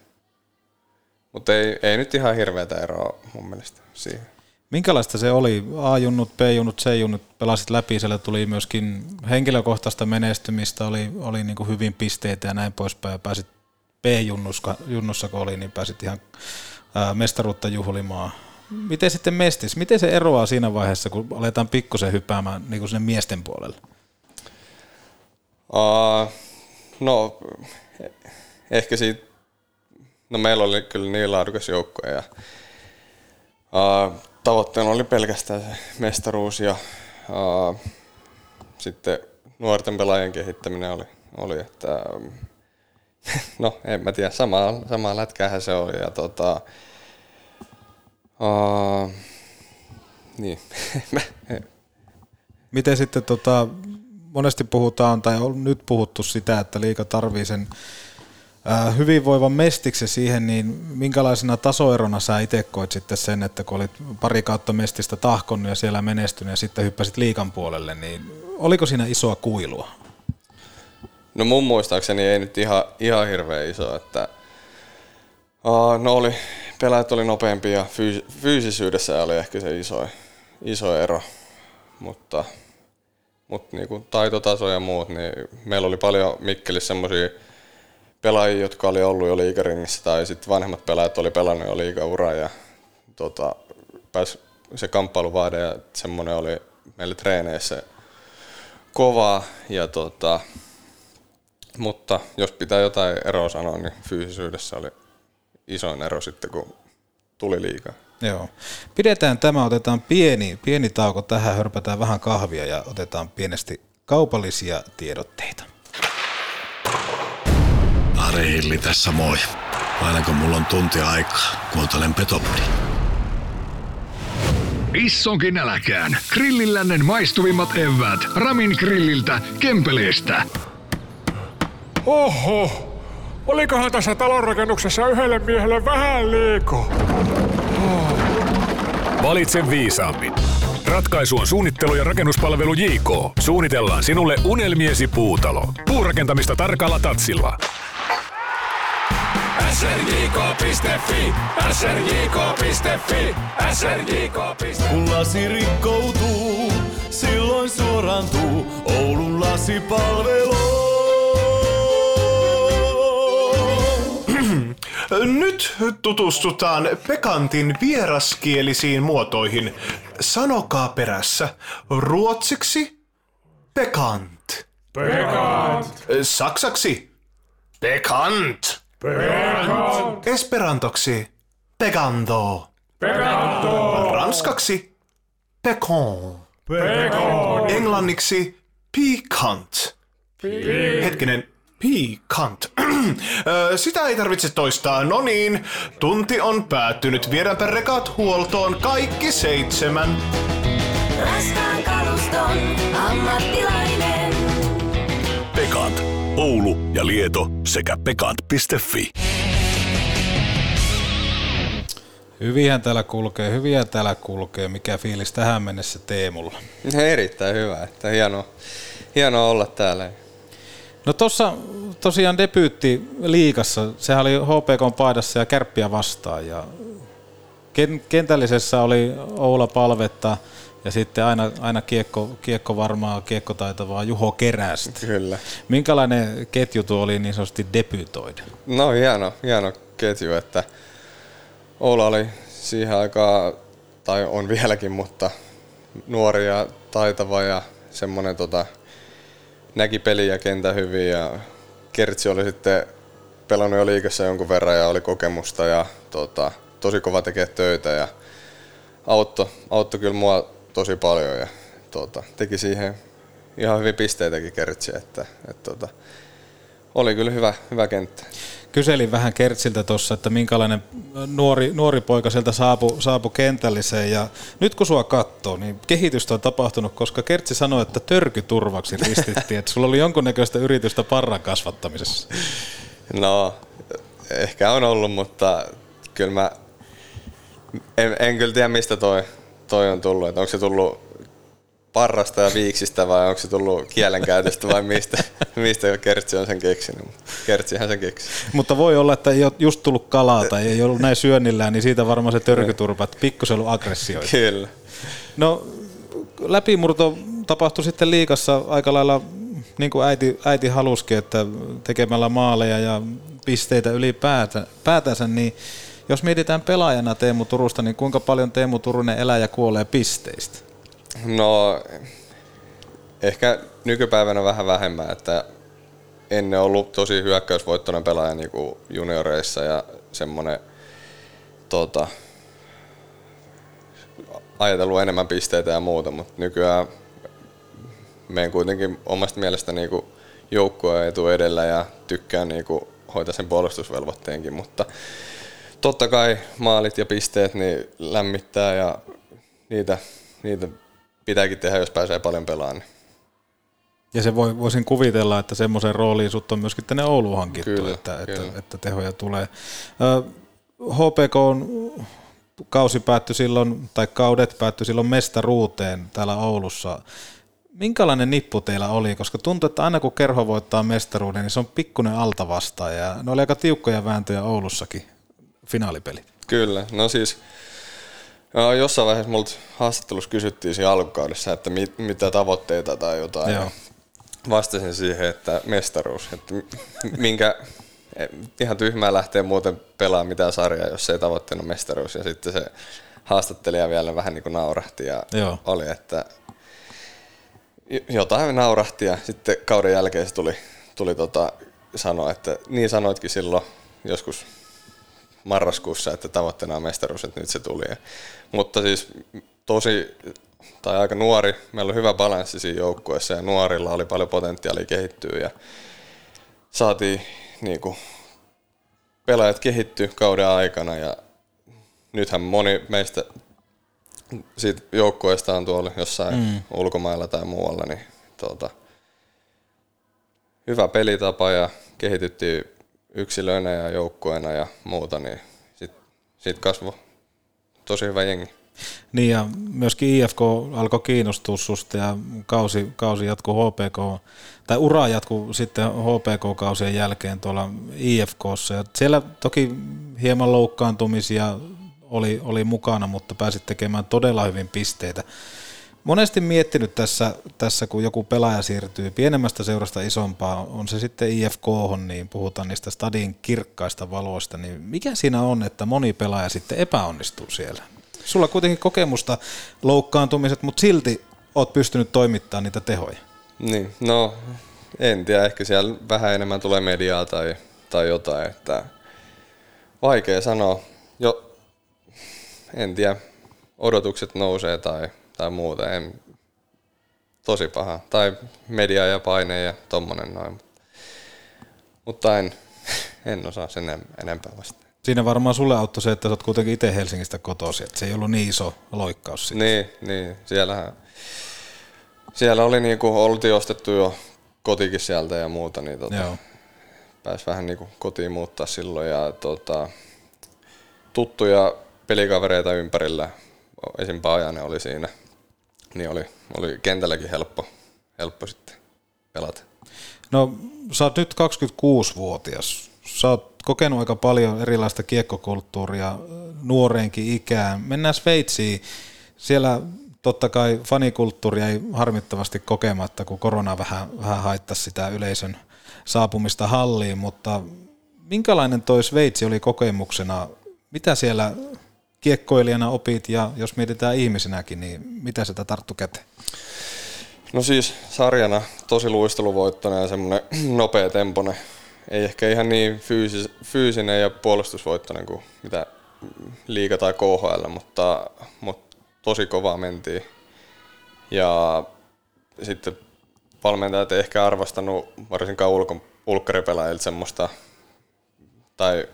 Speaker 12: Mutta ei, ei nyt ihan hirveätä eroa mun mielestä siihen.
Speaker 4: Minkälaista se oli? A-junnut, B-junnut, C-junnut pelasit läpi, siellä tuli myöskin henkilökohtaista menestymistä, oli, oli niin kuin hyvin pisteitä ja näin poispäin, ja pääsit B-junnussa, kun oli, niin pääsit ihan mestaruutta juhlimaan. Miten sitten mestis? Miten se eroaa siinä vaiheessa, kun aletaan pikkusen hyppäämään niin kuin sinne miesten puolelle?
Speaker 12: Uh, no, ehkä siitä, no meillä oli kyllä niin laadukas joukko ja uh, tavoitteena oli pelkästään se mestaruus ja uh, sitten nuorten pelaajien kehittäminen oli, oli että um, no en mä tiedä, samaa, samaa lätkäähän se oli ja tota, uh, niin.
Speaker 4: Miten sitten tota, monesti puhutaan tai on nyt puhuttu sitä, että liika tarvii sen hyvinvoivan mestiksen siihen, niin minkälaisena tasoerona sä itse koit sitten sen, että kun olit pari kautta mestistä tahkonnut ja siellä menestynyt ja sitten hyppäsit liikan puolelle, niin oliko siinä isoa kuilua?
Speaker 12: No mun muistaakseni ei nyt ihan, ihan hirveän iso, että no oli, pelaajat oli nopeampia ja fyys, fyysisyydessä oli ehkä se iso, iso ero, mutta, mutta niin kuin taitotaso ja muut, niin meillä oli paljon Mikkelissä semmoisia pelaajia, jotka oli ollut jo liikaringissä tai sitten vanhemmat pelaajat oli pelannut jo liikauraa ja tota, pääs se kamppailuvaade ja semmoinen oli meille treeneissä kovaa ja tota, mutta jos pitää jotain eroa sanoa, niin fyysisyydessä oli isoin ero sitten, kun tuli liikaa.
Speaker 4: Joo. Pidetään tämä, otetaan pieni, pieni tauko tähän, hörpätään vähän kahvia ja otetaan pienesti kaupallisia tiedotteita.
Speaker 14: Ari Hilli tässä moi. Aina kun mulla on tunti aikaa, kuuntelen Petopodi.
Speaker 7: Issonkin nälkään. Grillillännen maistuvimmat evät. Ramin grilliltä, Kempeleestä.
Speaker 15: Oho, olikohan tässä talonrakennuksessa yhdelle miehelle vähän liikaa?
Speaker 11: Oh. Valitse viisaammin. Ratkaisu on suunnittelu ja rakennuspalvelu JK. Suunnitellaan sinulle unelmiesi puutalo. Puurakentamista tarkalla tatsilla
Speaker 9: srjk.fi, srjk.fi, srjk.fi.
Speaker 16: Kun lasi rikkoutuu, silloin suorantuu Oulun lasipalvelu.
Speaker 17: Nyt tutustutaan Pekantin vieraskielisiin muotoihin. Sanokaa perässä. Ruotsiksi Pekant.
Speaker 15: Pekant.
Speaker 17: Saksaksi Pekant. Esperantoksi Pegando.
Speaker 15: Pegando.
Speaker 17: Ranskaksi Pekon. Pekon. Englanniksi piquant. Hetkinen, piquant. Sitä ei tarvitse toistaa. No niin, tunti on päättynyt. Viedäänpä rekat huoltoon kaikki seitsemän.
Speaker 18: Raskaan kaluston ammattilainen.
Speaker 14: Oulu ja Lieto sekä pekant.fi.
Speaker 4: Hyvihän täällä kulkee, hyviä täällä kulkee. Mikä fiilis tähän mennessä Teemulla?
Speaker 12: Erittäin hyvä, että hienoa, hienoa olla täällä.
Speaker 4: No tuossa tosiaan debyytti liikassa, sehän oli HPK paidassa ja kärppiä vastaan ja ken- kentällisessä oli Oula Palvetta ja sitten aina, aina kiekko, kiekko varmaa, kiekkotaitavaa Juho Kerästä.
Speaker 12: Kyllä.
Speaker 4: Minkälainen ketju tuo oli niin sanotusti debyytoida?
Speaker 12: No hieno, hieno ketju, että Oula oli siihen aikaan, tai on vieläkin, mutta nuori ja taitava ja semmoinen tota, näki peliä kentä hyvin ja Kertsi oli sitten pelannut jo liikassa jonkun verran ja oli kokemusta ja tota, tosi kova tekee töitä ja auttoi, auttoi kyllä mua tosi paljon ja tota, teki siihen ihan hyvin pisteitäkin Kertsi, että, että tota, oli kyllä hyvä, hyvä kenttä.
Speaker 4: Kyselin vähän Kertsiltä tuossa, että minkälainen nuori, nuori poika sieltä saapui, saapui kentälliseen ja nyt kun sua katsoo, niin kehitystä on tapahtunut, koska Kertsi sanoi, että törkyturvaksi ristittiin, että sulla oli jonkunnäköistä yritystä parran kasvattamisessa.
Speaker 12: No, ehkä on ollut, mutta kyllä mä en, en kyllä tiedä mistä toi, toi on tullut. Että onko se tullut parrasta ja viiksistä vai onko se tullut kielenkäytöstä vai mistä, mistä Kertsi on sen keksinyt. Kertsihän sen keksi.
Speaker 4: Mutta voi olla, että ei ole just tullut kalaa tai ei ollut näin syönnillään, niin siitä varmaan se törkyturva, että pikkusen ollut aggressioita.
Speaker 12: Kyllä.
Speaker 4: No läpimurto tapahtui sitten liikassa aika lailla niin kuin äiti, äiti halusikin, että tekemällä maaleja ja pisteitä ylipäätänsä, päätänsä, niin jos mietitään pelaajana Teemu Turusta, niin kuinka paljon Teemu Turunen elää ja kuolee pisteistä?
Speaker 12: No, ehkä nykypäivänä vähän vähemmän, että ennen ollut tosi hyökkäysvoittoinen pelaaja niin kuin junioreissa ja semmoinen tota, ajatellut enemmän pisteitä ja muuta, mutta nykyään menen kuitenkin omasta mielestä niin kuin joukkueen etu edellä ja tykkään niin kuin hoitaa sen puolustusvelvoitteenkin, mutta totta kai maalit ja pisteet niin lämmittää ja niitä, niitä pitääkin tehdä, jos pääsee paljon pelaamaan.
Speaker 4: Ja se voi, voisin kuvitella, että semmoisen rooliin sut on myöskin tänne Ouluun hankittu,
Speaker 12: Kyllä,
Speaker 4: että,
Speaker 12: kyllä.
Speaker 4: että, että, tehoja tulee. HPK on kausi päättyi silloin, tai kaudet päättyi silloin mestaruuteen täällä Oulussa. Minkälainen nippu teillä oli? Koska tuntuu, että aina kun kerho voittaa mestaruuden, niin se on pikkuinen alta vastaan. Ja ne oli aika tiukkoja vääntöjä Oulussakin, finaalipeli.
Speaker 12: Kyllä, no siis no, jossain vaiheessa multa haastattelussa kysyttiin siinä alkukaudessa, että mit, mitä tavoitteita tai jotain.
Speaker 4: Joo.
Speaker 12: Vastasin siihen, että mestaruus. Että minkä, ihan tyhmää lähtee muuten pelaamaan mitään sarjaa, jos ei tavoitteena mestaruus. Ja sitten se haastattelija vielä vähän niin kuin naurahti ja
Speaker 4: Joo.
Speaker 12: oli, että jotain naurahti ja sitten kauden jälkeen se tuli, tuli tota, sanoa, että niin sanoitkin silloin joskus marraskuussa, että tavoitteena on mestaruus, että nyt se tuli. Mutta siis tosi, tai aika nuori, meillä oli hyvä balanssi siinä joukkueessa ja nuorilla oli paljon potentiaalia kehittyä ja saatiin niin kuin, pelaajat kehittyä kauden aikana ja nythän moni meistä siitä joukkueesta on tuolla jossain
Speaker 4: mm.
Speaker 12: ulkomailla tai muualla, niin tuota, hyvä pelitapa ja kehityttiin yksilöinä ja joukkueena ja muuta, niin sitten sit kasvoi tosi hyvä jengi.
Speaker 4: Niin ja myöskin IFK alkoi kiinnostua susta ja kausi, kausi jatkuu HPK, tai ura jatkuu sitten HPK-kausien jälkeen tuolla IFKssa. Ja siellä toki hieman loukkaantumisia oli, oli mukana, mutta pääsit tekemään todella hyvin pisteitä. Monesti miettinyt tässä, tässä, kun joku pelaaja siirtyy pienemmästä seurasta isompaa, on se sitten IFK, niin puhutaan niistä stadin kirkkaista valoista, niin mikä siinä on, että moni pelaaja sitten epäonnistuu siellä? Sulla kuitenkin kokemusta loukkaantumiset, mutta silti oot pystynyt toimittamaan niitä tehoja.
Speaker 12: Niin, no en tiedä, ehkä siellä vähän enemmän tulee mediaa tai, tai jotain, että vaikea sanoa. Jo, en tiedä, odotukset nousee tai, tai muuta. En, tosi paha. Tai media ja paine ja tommonen noin. Mutta en, en osaa sen enem- enempää vasta.
Speaker 4: Siinä varmaan sulle auttoi se, että sä oot kuitenkin itse Helsingistä kotoisin, että se ei ollut niin iso loikkaus sitten.
Speaker 12: Niin, niin. Siellähän, siellä oli niinku, oltiin ostettu jo kotikin sieltä ja muuta, niin tota,
Speaker 4: Joo.
Speaker 12: pääsi vähän niinku kotiin muuttaa silloin ja tota, tuttuja pelikavereita ympärillä, esim. Paajanen oli siinä, niin oli, oli kentälläkin helppo, helppo sitten pelata.
Speaker 4: No sä oot nyt 26-vuotias. Sä oot kokenut aika paljon erilaista kiekkokulttuuria nuoreenkin ikään. Mennään Sveitsiin. Siellä totta kai fanikulttuuri ei harmittavasti kokematta, kun korona vähän, vähän haittasi sitä yleisön saapumista halliin, mutta minkälainen toi Sveitsi oli kokemuksena? Mitä siellä kiekkoilijana opit ja jos mietitään ihmisenäkin, niin mitä sitä tarttu käteen?
Speaker 12: No siis sarjana tosi luisteluvoittoinen ja semmoinen nopea temponen. Ei ehkä ihan niin fyysis, fyysinen ja puolustusvoittoinen kuin mitä liiga tai KHL, mutta, mutta tosi kovaa mentiin. Ja sitten valmentajat ei ehkä arvostanut varsinkaan ulko, ulkkaripelaajilta semmoista tai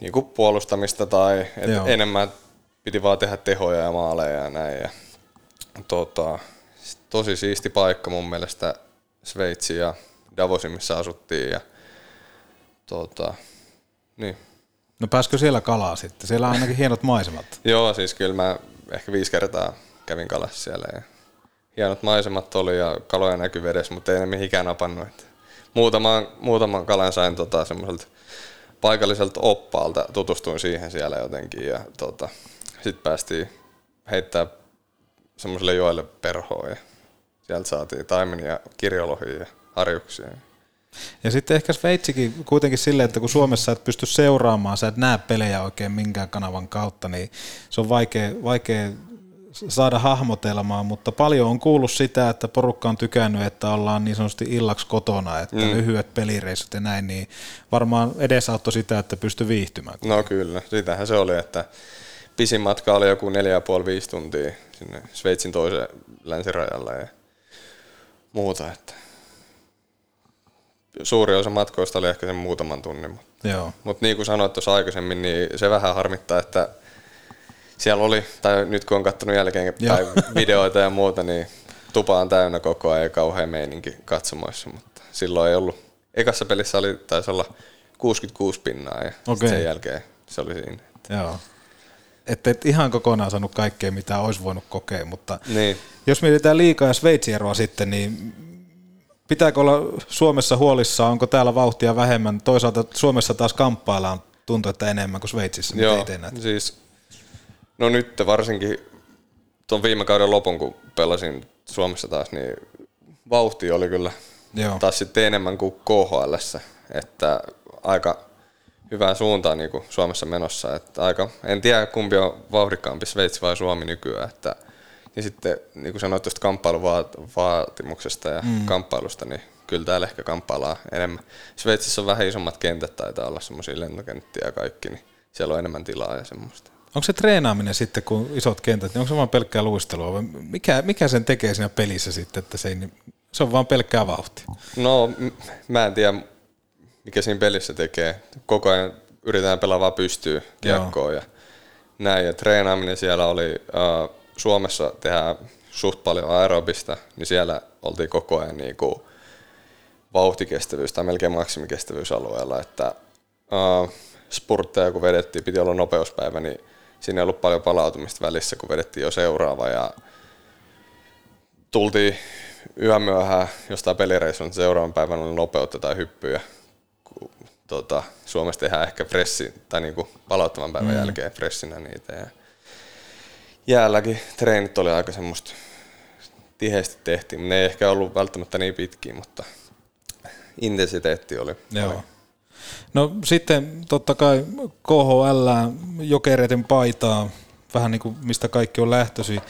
Speaker 12: niin kuin puolustamista tai et
Speaker 4: Joo.
Speaker 12: enemmän piti vaan tehdä tehoja ja maaleja ja näin. Ja, tota, tosi siisti paikka mun mielestä Sveitsi ja Davosin, missä asuttiin. Ja, tota, niin.
Speaker 4: No pääskö siellä kalaa sitten? Siellä on ainakin hienot maisemat.
Speaker 12: Joo, siis kyllä mä ehkä viisi kertaa kävin kalassa siellä. Ja hienot maisemat oli ja kaloja näkyi vedessä, mutta ei ne mihinkään napannut. Et Muutaman, muutaman kalan sain tota, semmoiselta paikalliselta oppaalta, tutustuin siihen siellä jotenkin ja tota, sitten päästiin heittää semmoiselle joelle perhoa ja sieltä saatiin taimenia, kirjolohia ja harjuksia.
Speaker 4: Ja sitten ehkä Sveitsikin kuitenkin silleen, että kun Suomessa et pysty seuraamaan, sä et näe pelejä oikein minkään kanavan kautta, niin se on vaikea, vaikea saada hahmotelmaa, mutta paljon on kuullut sitä, että porukka on tykännyt, että ollaan niin sanotusti illaksi kotona, että
Speaker 12: Mm.
Speaker 4: lyhyet pelireissut ja näin, niin varmaan edesauttoi sitä, että pysty viihtymään.
Speaker 12: No kyllä, sitähän se oli, että pisin matka oli joku 4,5-5 tuntia sinne Sveitsin toiseen länsirajalle ja muuta. Että suuri osa matkoista oli ehkä sen muutaman tunnin, mutta
Speaker 4: Joo.
Speaker 12: Mutta niin kuin sanoit tuossa aikaisemmin, niin se vähän harmittaa, että siellä oli, tai nyt kun on katsonut tai videoita ja muuta, niin tupa on täynnä koko ajan ja kauhean meininki katsomoissa, mutta silloin ei ollut. Ekassa pelissä oli, taisi olla 66 pinnaa ja
Speaker 4: Okei.
Speaker 12: sen jälkeen se oli siinä.
Speaker 4: Joo. Että et ihan kokonaan saanut kaikkea, mitä olisi voinut kokea, mutta
Speaker 12: Niin.
Speaker 4: jos mietitään liikaa ja Sveitsin eroa sitten, niin pitääkö olla Suomessa huolissaan, onko täällä vauhtia vähemmän? Toisaalta Suomessa taas kamppaillaan, tuntuu, että enemmän kuin Sveitsissä.
Speaker 12: Joo, siis no nyt varsinkin tuon viime kauden lopun, kun pelasin Suomessa taas, niin vauhti oli kyllä
Speaker 4: Joo.
Speaker 12: taas sitten enemmän kuin KHL, että aika hyvää suuntaa niin kuin Suomessa menossa. Että aika, en tiedä kumpi on vauhdikkaampi, Sveitsi vai Suomi nykyään. Että, ja sitten niin kuin sanoit tuosta kamppailuvaatimuksesta ja
Speaker 4: Mm.
Speaker 12: mm. kamppailusta, niin kyllä täällä ehkä kamppaillaan enemmän. Sveitsissä on vähän isommat kentät, taitaa olla semmoisia lentokenttiä ja kaikki, niin siellä on enemmän tilaa ja semmoista.
Speaker 4: Onko se treenaaminen sitten, kun isot kentät, niin onko se vaan pelkkää luistelua? Vai mikä, mikä sen tekee siinä pelissä sitten, että se, ei, niin- se on vaan pelkkää vauhtia?
Speaker 12: No, mä en tiedä, mikä siinä pelissä tekee. Koko ajan yritetään pelaa vaan pystyy kiekkoon ja näin. Ja treenaaminen siellä oli, äh, Suomessa tehdään suht paljon aerobista, niin siellä oltiin koko ajan niin kuin vauhtikestävyys tai melkein maksimikestävyysalueella, että äh, spurtteja kun vedettiin, piti olla nopeuspäivä, niin siinä ei ollut paljon palautumista välissä, kun vedettiin jo seuraava ja tultiin yömyöhään jostain pelireissun seuraavan päivän oli nopeutta tai hyppyjä. Kun, tota, Suomessa tehdään ehkä pressi, tai niinku palauttavan päivän
Speaker 4: Mm.
Speaker 12: jälkeen pressinä niitä. Ja jäälläkin treenit oli aika semmoista tiheästi tehtiin, mutta ne ei ehkä ollut välttämättä niin pitkiä, mutta intensiteetti oli.
Speaker 4: Joo. No sitten totta kai KHL, jokereiden paitaa, vähän niin kuin mistä kaikki on lähtöisin.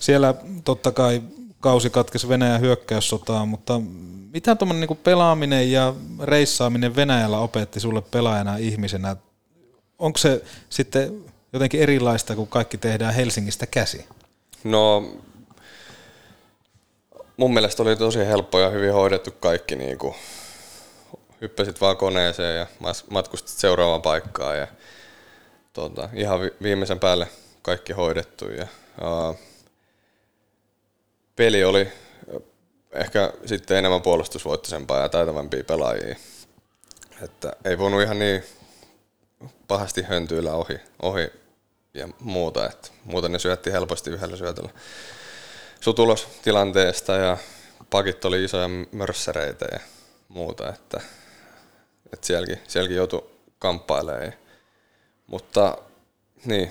Speaker 4: Siellä totta kai kausi katkesi Venäjän hyökkäyssotaan, mutta mitä tuommoinen niin pelaaminen ja reissaaminen Venäjällä opetti sulle pelaajana ihmisenä? Onko se sitten jotenkin erilaista, kun kaikki tehdään Helsingistä käsi?
Speaker 12: No mun mielestä oli tosi helppo ja hyvin hoidettu kaikki. Niin kuin, hyppäsit vaan koneeseen ja matkustit seuraavaan paikkaan ja tota, ihan vi- viimeisen päälle kaikki hoidettu. Ja, uh, peli oli ehkä sitten enemmän puolustusvoittoisempaa ja taitavampia pelaajia. Että ei voinut ihan niin pahasti höntyillä ohi, ohi ja muuta. Että muuten ne syötti helposti yhdellä syötöllä sutulos tilanteesta ja pakit oli isoja mörssäreitä ja muuta, että, että sielläkin, sielläkin joutui kamppailemaan. Mutta niin,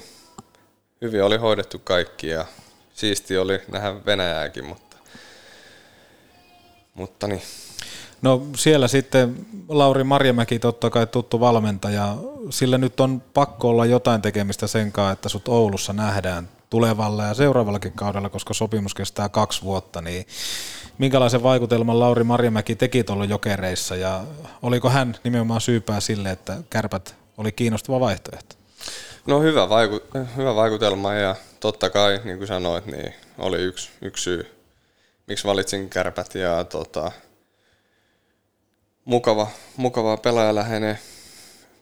Speaker 12: hyvin oli hoidettu kaikki ja siisti oli nähdä Venäjääkin, mutta, mutta niin.
Speaker 4: No siellä sitten Lauri Marjamäki totta kai tuttu valmentaja. Sillä nyt on pakko olla jotain tekemistä sen kanssa, että sut Oulussa nähdään tulevalla ja seuraavallakin kaudella, koska sopimus kestää kaksi vuotta, niin minkälaisen vaikutelman Lauri Marjamäki teki tuolla jokereissa ja oliko hän nimenomaan syypää sille, että kärpät oli kiinnostava vaihtoehto?
Speaker 12: No hyvä, vaiku, hyvä vaikutelma ja totta kai, niin kuin sanoit, niin oli yksi, yksi syy, miksi valitsin kärpät ja tota, mukava, mukava pelaajaläheinen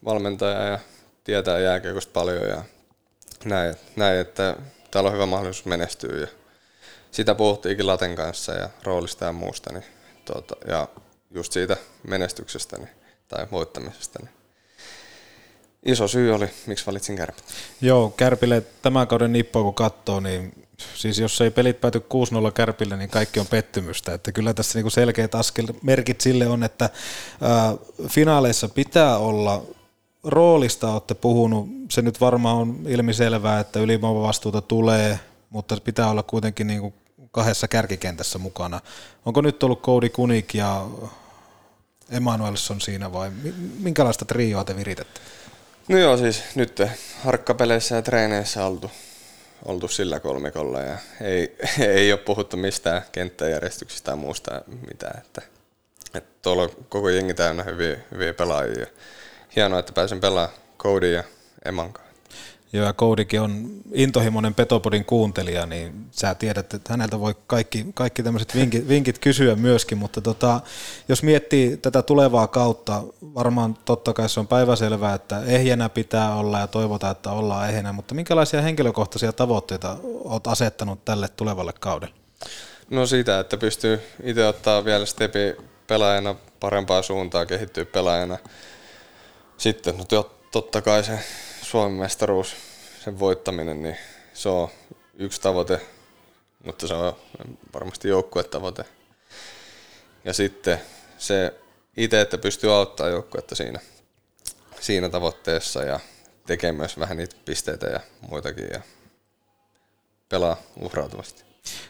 Speaker 12: valmentaja ja tietää jääkiekosta paljon ja näin, näin, että täällä on hyvä mahdollisuus menestyä ja sitä puhuttiinkin Laten kanssa ja roolista ja muusta niin, tota, ja just siitä menestyksestä niin, tai voittamisesta. Niin. Iso syy oli, miksi valitsin kärpät.
Speaker 4: Joo, Kärpille tämän kauden nippoa kun katsoo, niin siis jos ei pelit pääty 6-0 Kärpille, niin kaikki on pettymystä. Että kyllä tässä niinku selkeät askel merkit sille on, että ää, finaaleissa pitää olla roolista olette puhunut, se nyt varmaan on ilmiselvää, että ylivoimavastuuta tulee, mutta pitää olla kuitenkin niin kuin kahdessa kärkikentässä mukana. Onko nyt ollut Cody Kunik ja Emanuelson siinä vai minkälaista trioa te viritätte?
Speaker 12: No joo, siis nyt harkkapeleissä ja treeneissä oltu, oltu sillä kolmikolla ja ei, ei ole puhuttu mistään kenttäjärjestyksistä tai muusta mitään. Että, että tuolla on koko jengi täynnä hyviä, hyviä pelaajia hienoa, että pääsen pelaamaan Cody ja Eman kanssa.
Speaker 4: Joo, ja Koudikin on intohimoinen Petopodin kuuntelija, niin sä tiedät, että häneltä voi kaikki, kaikki tämmöiset vinkit, vinkit kysyä myöskin, mutta tota, jos miettii tätä tulevaa kautta, varmaan totta kai se on päiväselvää, että ehjänä pitää olla ja toivotaan, että ollaan ehjänä, mutta minkälaisia henkilökohtaisia tavoitteita olet asettanut tälle tulevalle kaudelle?
Speaker 12: No siitä, että pystyy itse ottaa vielä stepi pelaajana parempaa suuntaa, kehittyy pelaajana – sitten no totta kai se Suomen mestaruus, sen voittaminen, niin se on yksi tavoite, mutta se on varmasti joukkuetavoite. Ja sitten se itse, että pystyy auttamaan joukkuetta siinä, siinä tavoitteessa ja tekee myös vähän niitä pisteitä ja muitakin ja pelaa uhrautuvasti.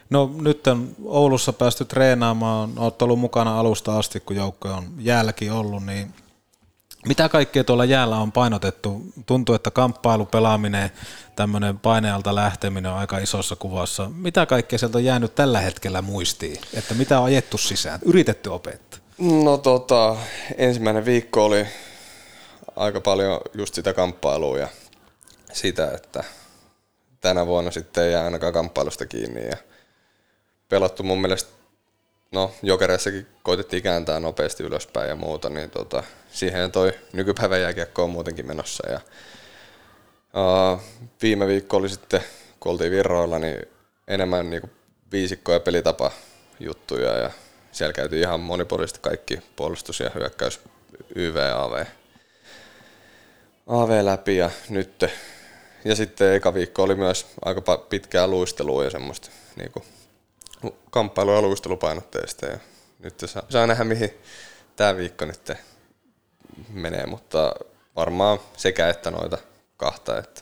Speaker 4: No nyt on Oulussa päästy treenaamaan, olet ollut mukana alusta asti, kun joukko on jäälläkin ollut, niin mitä kaikkea tuolla jäällä on painotettu? Tuntuu, että kamppailu, pelaaminen, tämmöinen painealta lähteminen on aika isossa kuvassa. Mitä kaikkea sieltä on jäänyt tällä hetkellä muistiin? Että mitä on ajettu sisään, yritetty opettaa?
Speaker 12: No tota, ensimmäinen viikko oli aika paljon just sitä kamppailua ja sitä, että tänä vuonna sitten ei jää ainakaan kamppailusta kiinni ja pelattu mun mielestä no jokereissakin koitettiin kääntää nopeasti ylöspäin ja muuta, niin tota, siihen toi nykypäivän jääkiekko on muutenkin menossa. Ja, uh, viime viikko oli sitten, kun oltiin virroilla, niin enemmän niin viisikko- ja pelitapa juttuja ja siellä käytiin ihan monipuolisesti kaikki puolustus ja hyökkäys YV, AV, AV läpi ja nyt. Ja sitten eka viikko oli myös aika pitkää luistelua ja semmoista niin kamppailu- ja luistelupainotteista ja nyt saa, saa nähdä mihin tämä viikko nyt menee, mutta varmaan sekä että noita kahta, että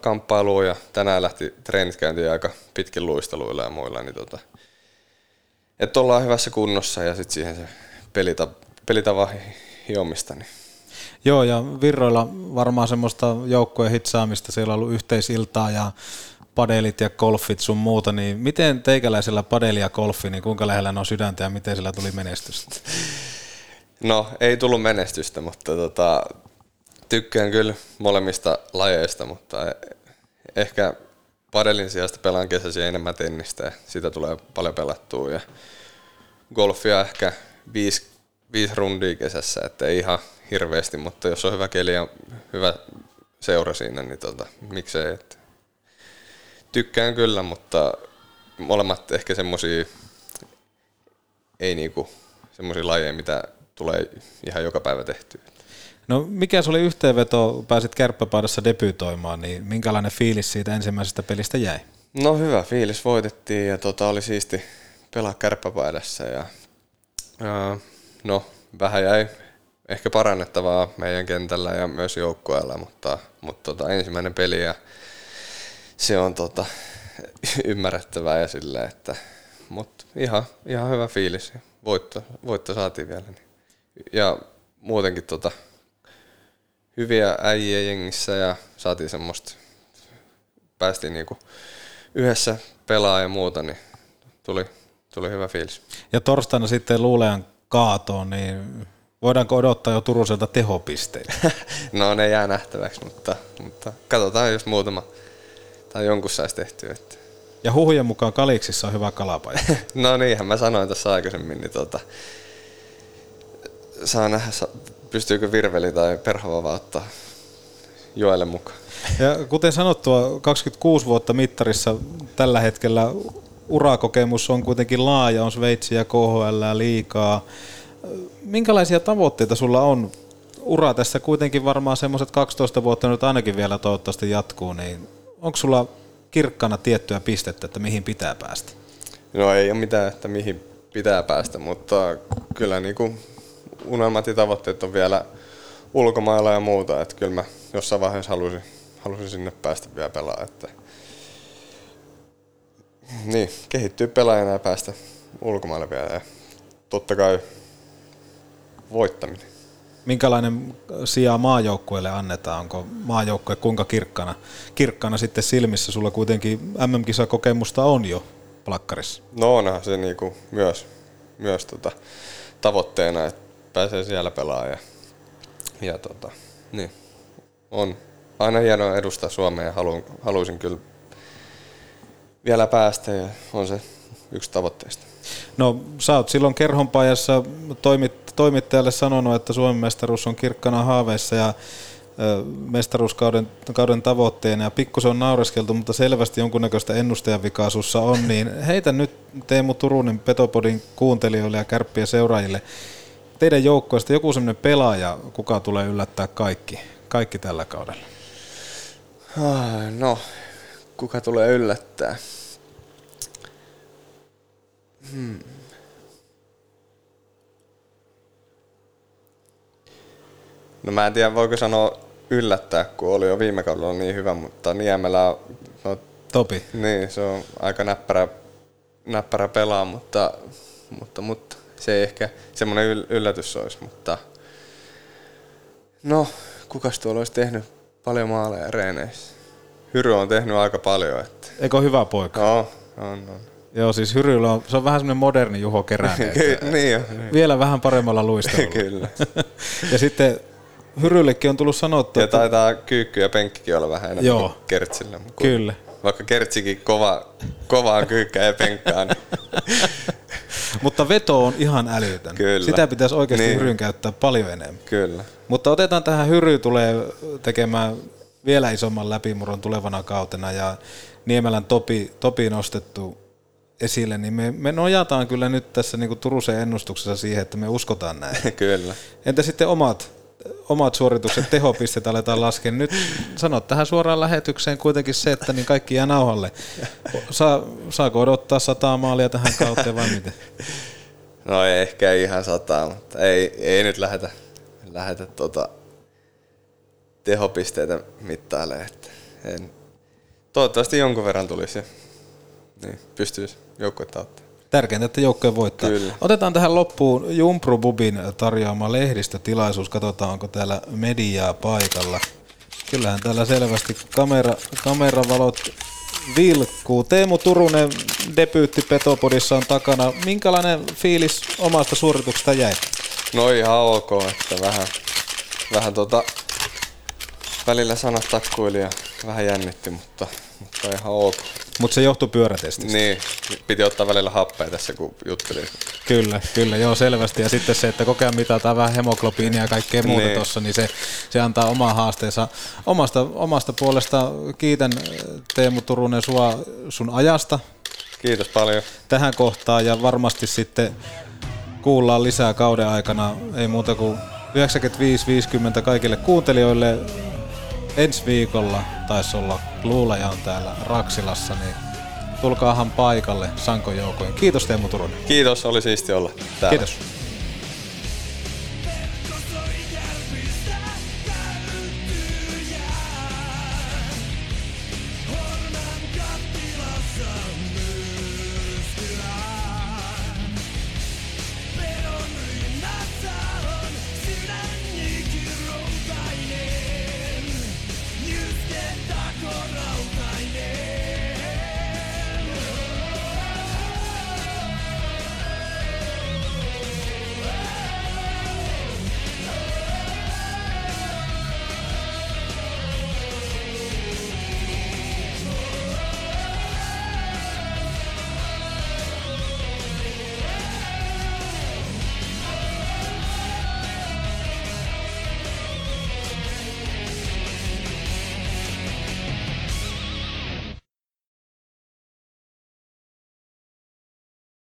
Speaker 12: kamppailu, ja tänään lähti treenit käyntiin aika pitkin luisteluilla ja muilla, niin tota, että ollaan hyvässä kunnossa ja sitten siihen se pelita, pelitava hiomista. Niin.
Speaker 4: Joo, ja Virroilla varmaan semmoista joukkojen hitsaamista, siellä on ollut yhteisiltaa ja padelit ja golfit sun muuta, niin miten teikäläisellä padeli ja golfi, niin kuinka lähellä ne on sydäntä ja miten sillä tuli menestystä?
Speaker 12: No, ei tullut menestystä, mutta tota, tykkään kyllä molemmista lajeista, mutta ehkä padelin sijasta pelaan kesäisin enemmän tennistä ja sitä tulee paljon pelattua. Ja golfia ehkä viisi, viisi rundia kesässä, että ei ihan hirveästi, mutta jos on hyvä keli ja hyvä seura siinä, niin tota, miksei. Että tykkään kyllä, mutta molemmat ehkä semmosia, ei niinku semmosia lajeja, mitä tulee ihan joka päivä tehtyä.
Speaker 4: No mikä se oli yhteenveto, pääsit kärppäpaidassa debyytoimaan, niin minkälainen fiilis siitä ensimmäisestä pelistä jäi?
Speaker 12: No hyvä fiilis, voitettiin ja tota, oli siisti pelaa kärppäpaidassa ja ää, no vähän jäi ehkä parannettavaa meidän kentällä ja myös joukkueella, mutta, mutta tota, ensimmäinen peli ja se on tota, ymmärrettävää ja sillä, että mutta ihan, ihan hyvä fiilis. Voitto, voitto saatiin vielä. Niin. Ja muutenkin tota, hyviä äijiä jengissä ja saatiin semmoista, päästiin niinku yhdessä pelaa ja muuta, niin tuli, tuli hyvä fiilis.
Speaker 4: Ja torstaina sitten Luulean kaatoon, niin voidaanko odottaa jo Turuselta tehopisteitä?
Speaker 12: no ne jää nähtäväksi, mutta, mutta katsotaan jos muutama tai jonkun saisi tehtyä. Että.
Speaker 4: Ja huhujen mukaan Kaliksissa on hyvä kalapaja.
Speaker 12: no niinhän mä sanoin tässä aikaisemmin, niin tota, saa nähdä, pystyykö Virveli tai Perhova ottaa joelle mukaan.
Speaker 4: Ja kuten sanottua, 26 vuotta mittarissa tällä hetkellä urakokemus on kuitenkin laaja, on Sveitsiä, KHL liikaa. Minkälaisia tavoitteita sulla on? Ura tässä kuitenkin varmaan semmoiset 12 vuotta nyt ainakin vielä toivottavasti jatkuu, niin onko sulla kirkkana tiettyä pistettä, että mihin pitää päästä?
Speaker 12: No ei ole mitään, että mihin pitää päästä, mutta kyllä niin kuin unelmat ja tavoitteet on vielä ulkomailla ja muuta, että kyllä mä jossain vaiheessa halusin, halusin sinne päästä vielä pelaa, että niin, kehittyy pelaajana ja päästä ulkomaille vielä ja totta kai voittaminen.
Speaker 4: Minkälainen sija maajoukkueelle annetaan? Onko maajoukkue kuinka kirkkana, kirkkana sitten silmissä? Sulla kuitenkin MM-kisakokemusta on jo plakkarissa.
Speaker 12: No onhan se niinku myös, myös tota tavoitteena, että pääsee siellä pelaamaan. Ja, ja tota, niin. On aina hienoa edustaa Suomea ja haluan, haluaisin kyllä vielä päästä ja on se yksi tavoitteista.
Speaker 4: No sä oot silloin kerhonpajassa toimit, toimittajalle sanonut, että Suomen mestaruus on kirkkana haaveissa ja mestaruuskauden kauden tavoitteena ja pikkusen on naureskeltu, mutta selvästi jonkunnäköistä sussa on, niin heitä nyt Teemu Turunen Petopodin kuuntelijoille ja kärppien seuraajille teidän joukkoista joku sellainen pelaaja, kuka tulee yllättää kaikki, kaikki tällä kaudella?
Speaker 12: No, kuka tulee yllättää? Hmm. No mä en tiedä, voiko sanoa yllättää, kun oli jo viime kaudella niin hyvä, mutta Niemelä no,
Speaker 4: Topi.
Speaker 12: Niin, se on aika näppärä, näppärä pelaa, mutta, mutta, mutta se ei ehkä semmoinen yllätys olisi, mutta no, kukas tuolla olisi tehnyt paljon maaleja reeneissä? Hyry on tehnyt aika paljon. Että...
Speaker 4: Eikö hyvä poika?
Speaker 12: No, on, on.
Speaker 4: Joo, siis Hyryllä on, se on vähän semmoinen moderni Juho Keränen.
Speaker 12: niin on. Niin.
Speaker 4: Vielä vähän paremmalla luistelulla.
Speaker 12: Kyllä.
Speaker 4: ja sitten Hyryllekin on tullut sanottu,
Speaker 12: Ja taitaa kyykky ja penkkikin olla vähän enemmän
Speaker 4: Joo.
Speaker 12: Kertsillä. Kun
Speaker 4: Kyllä.
Speaker 12: Vaikka Kertsikin kova, kovaa kyykkää ja penkkää, niin
Speaker 4: Mutta veto on ihan älytön.
Speaker 12: Kyllä.
Speaker 4: Sitä pitäisi oikeasti
Speaker 12: Niin.
Speaker 4: Hyryn käyttää paljon enemmän.
Speaker 12: kyllä.
Speaker 4: Mutta otetaan tähän Hyry tulee tekemään vielä isomman läpimurron tulevana kautena ja Niemelän Topi, Topi nostettu esille, niin me, me nojataan kyllä nyt tässä niin Turusen ennustuksessa siihen, että me uskotaan näin.
Speaker 12: kyllä.
Speaker 4: Entä sitten omat, omat suoritukset, tehopisteet aletaan laskea. Nyt sanot tähän suoraan lähetykseen kuitenkin se, että niin kaikki jää nauhalle. Saa, saako odottaa sataa maalia tähän kauteen vai miten?
Speaker 12: No ei ehkä ihan sataa, mutta ei, ei nyt lähetä, lähetä tota tehopisteitä mittaile. Että en. Toivottavasti jonkun verran tulisi niin, pystyisi joukkuetta ottaa.
Speaker 4: Tärkeintä, että joukkue voittaa.
Speaker 12: Kyllä.
Speaker 4: Otetaan tähän loppuun Jumpru Bubin tarjoama lehdistötilaisuus. Katsotaan, onko täällä mediaa paikalla. Kyllähän täällä selvästi kamera, kameravalot vilkkuu. Teemu Turunen debyytti Petopodissa on takana. Minkälainen fiilis omasta suorituksesta jäi?
Speaker 12: No ihan ok, että vähän, vähän tota, välillä sanat takkuili ja vähän jännitti, mutta, mutta ihan ok.
Speaker 4: Mutta se johtui pyörätestistä.
Speaker 12: Niin, piti ottaa välillä happea tässä, kun juttelin.
Speaker 4: Kyllä, kyllä, joo selvästi. Ja sitten se, että kokea mitataan vähän hemoglobiinia ja kaikkea muuta
Speaker 12: Niin.
Speaker 4: tuossa, niin se, se antaa omaa haasteensa. Omasta, omasta puolesta kiitän Teemu Turunen sua sun ajasta
Speaker 12: Kiitos paljon.
Speaker 4: tähän kohtaan ja varmasti sitten kuullaan lisää kauden aikana. Ei muuta kuin 95-50 kaikille kuuntelijoille. Ensi viikolla taisi olla Luulaja on täällä Raksilassa, niin tulkaahan paikalle Sanko joukoin. Kiitos Teemu Turunen.
Speaker 12: Kiitos, oli siisti olla täällä.
Speaker 4: Kiitos.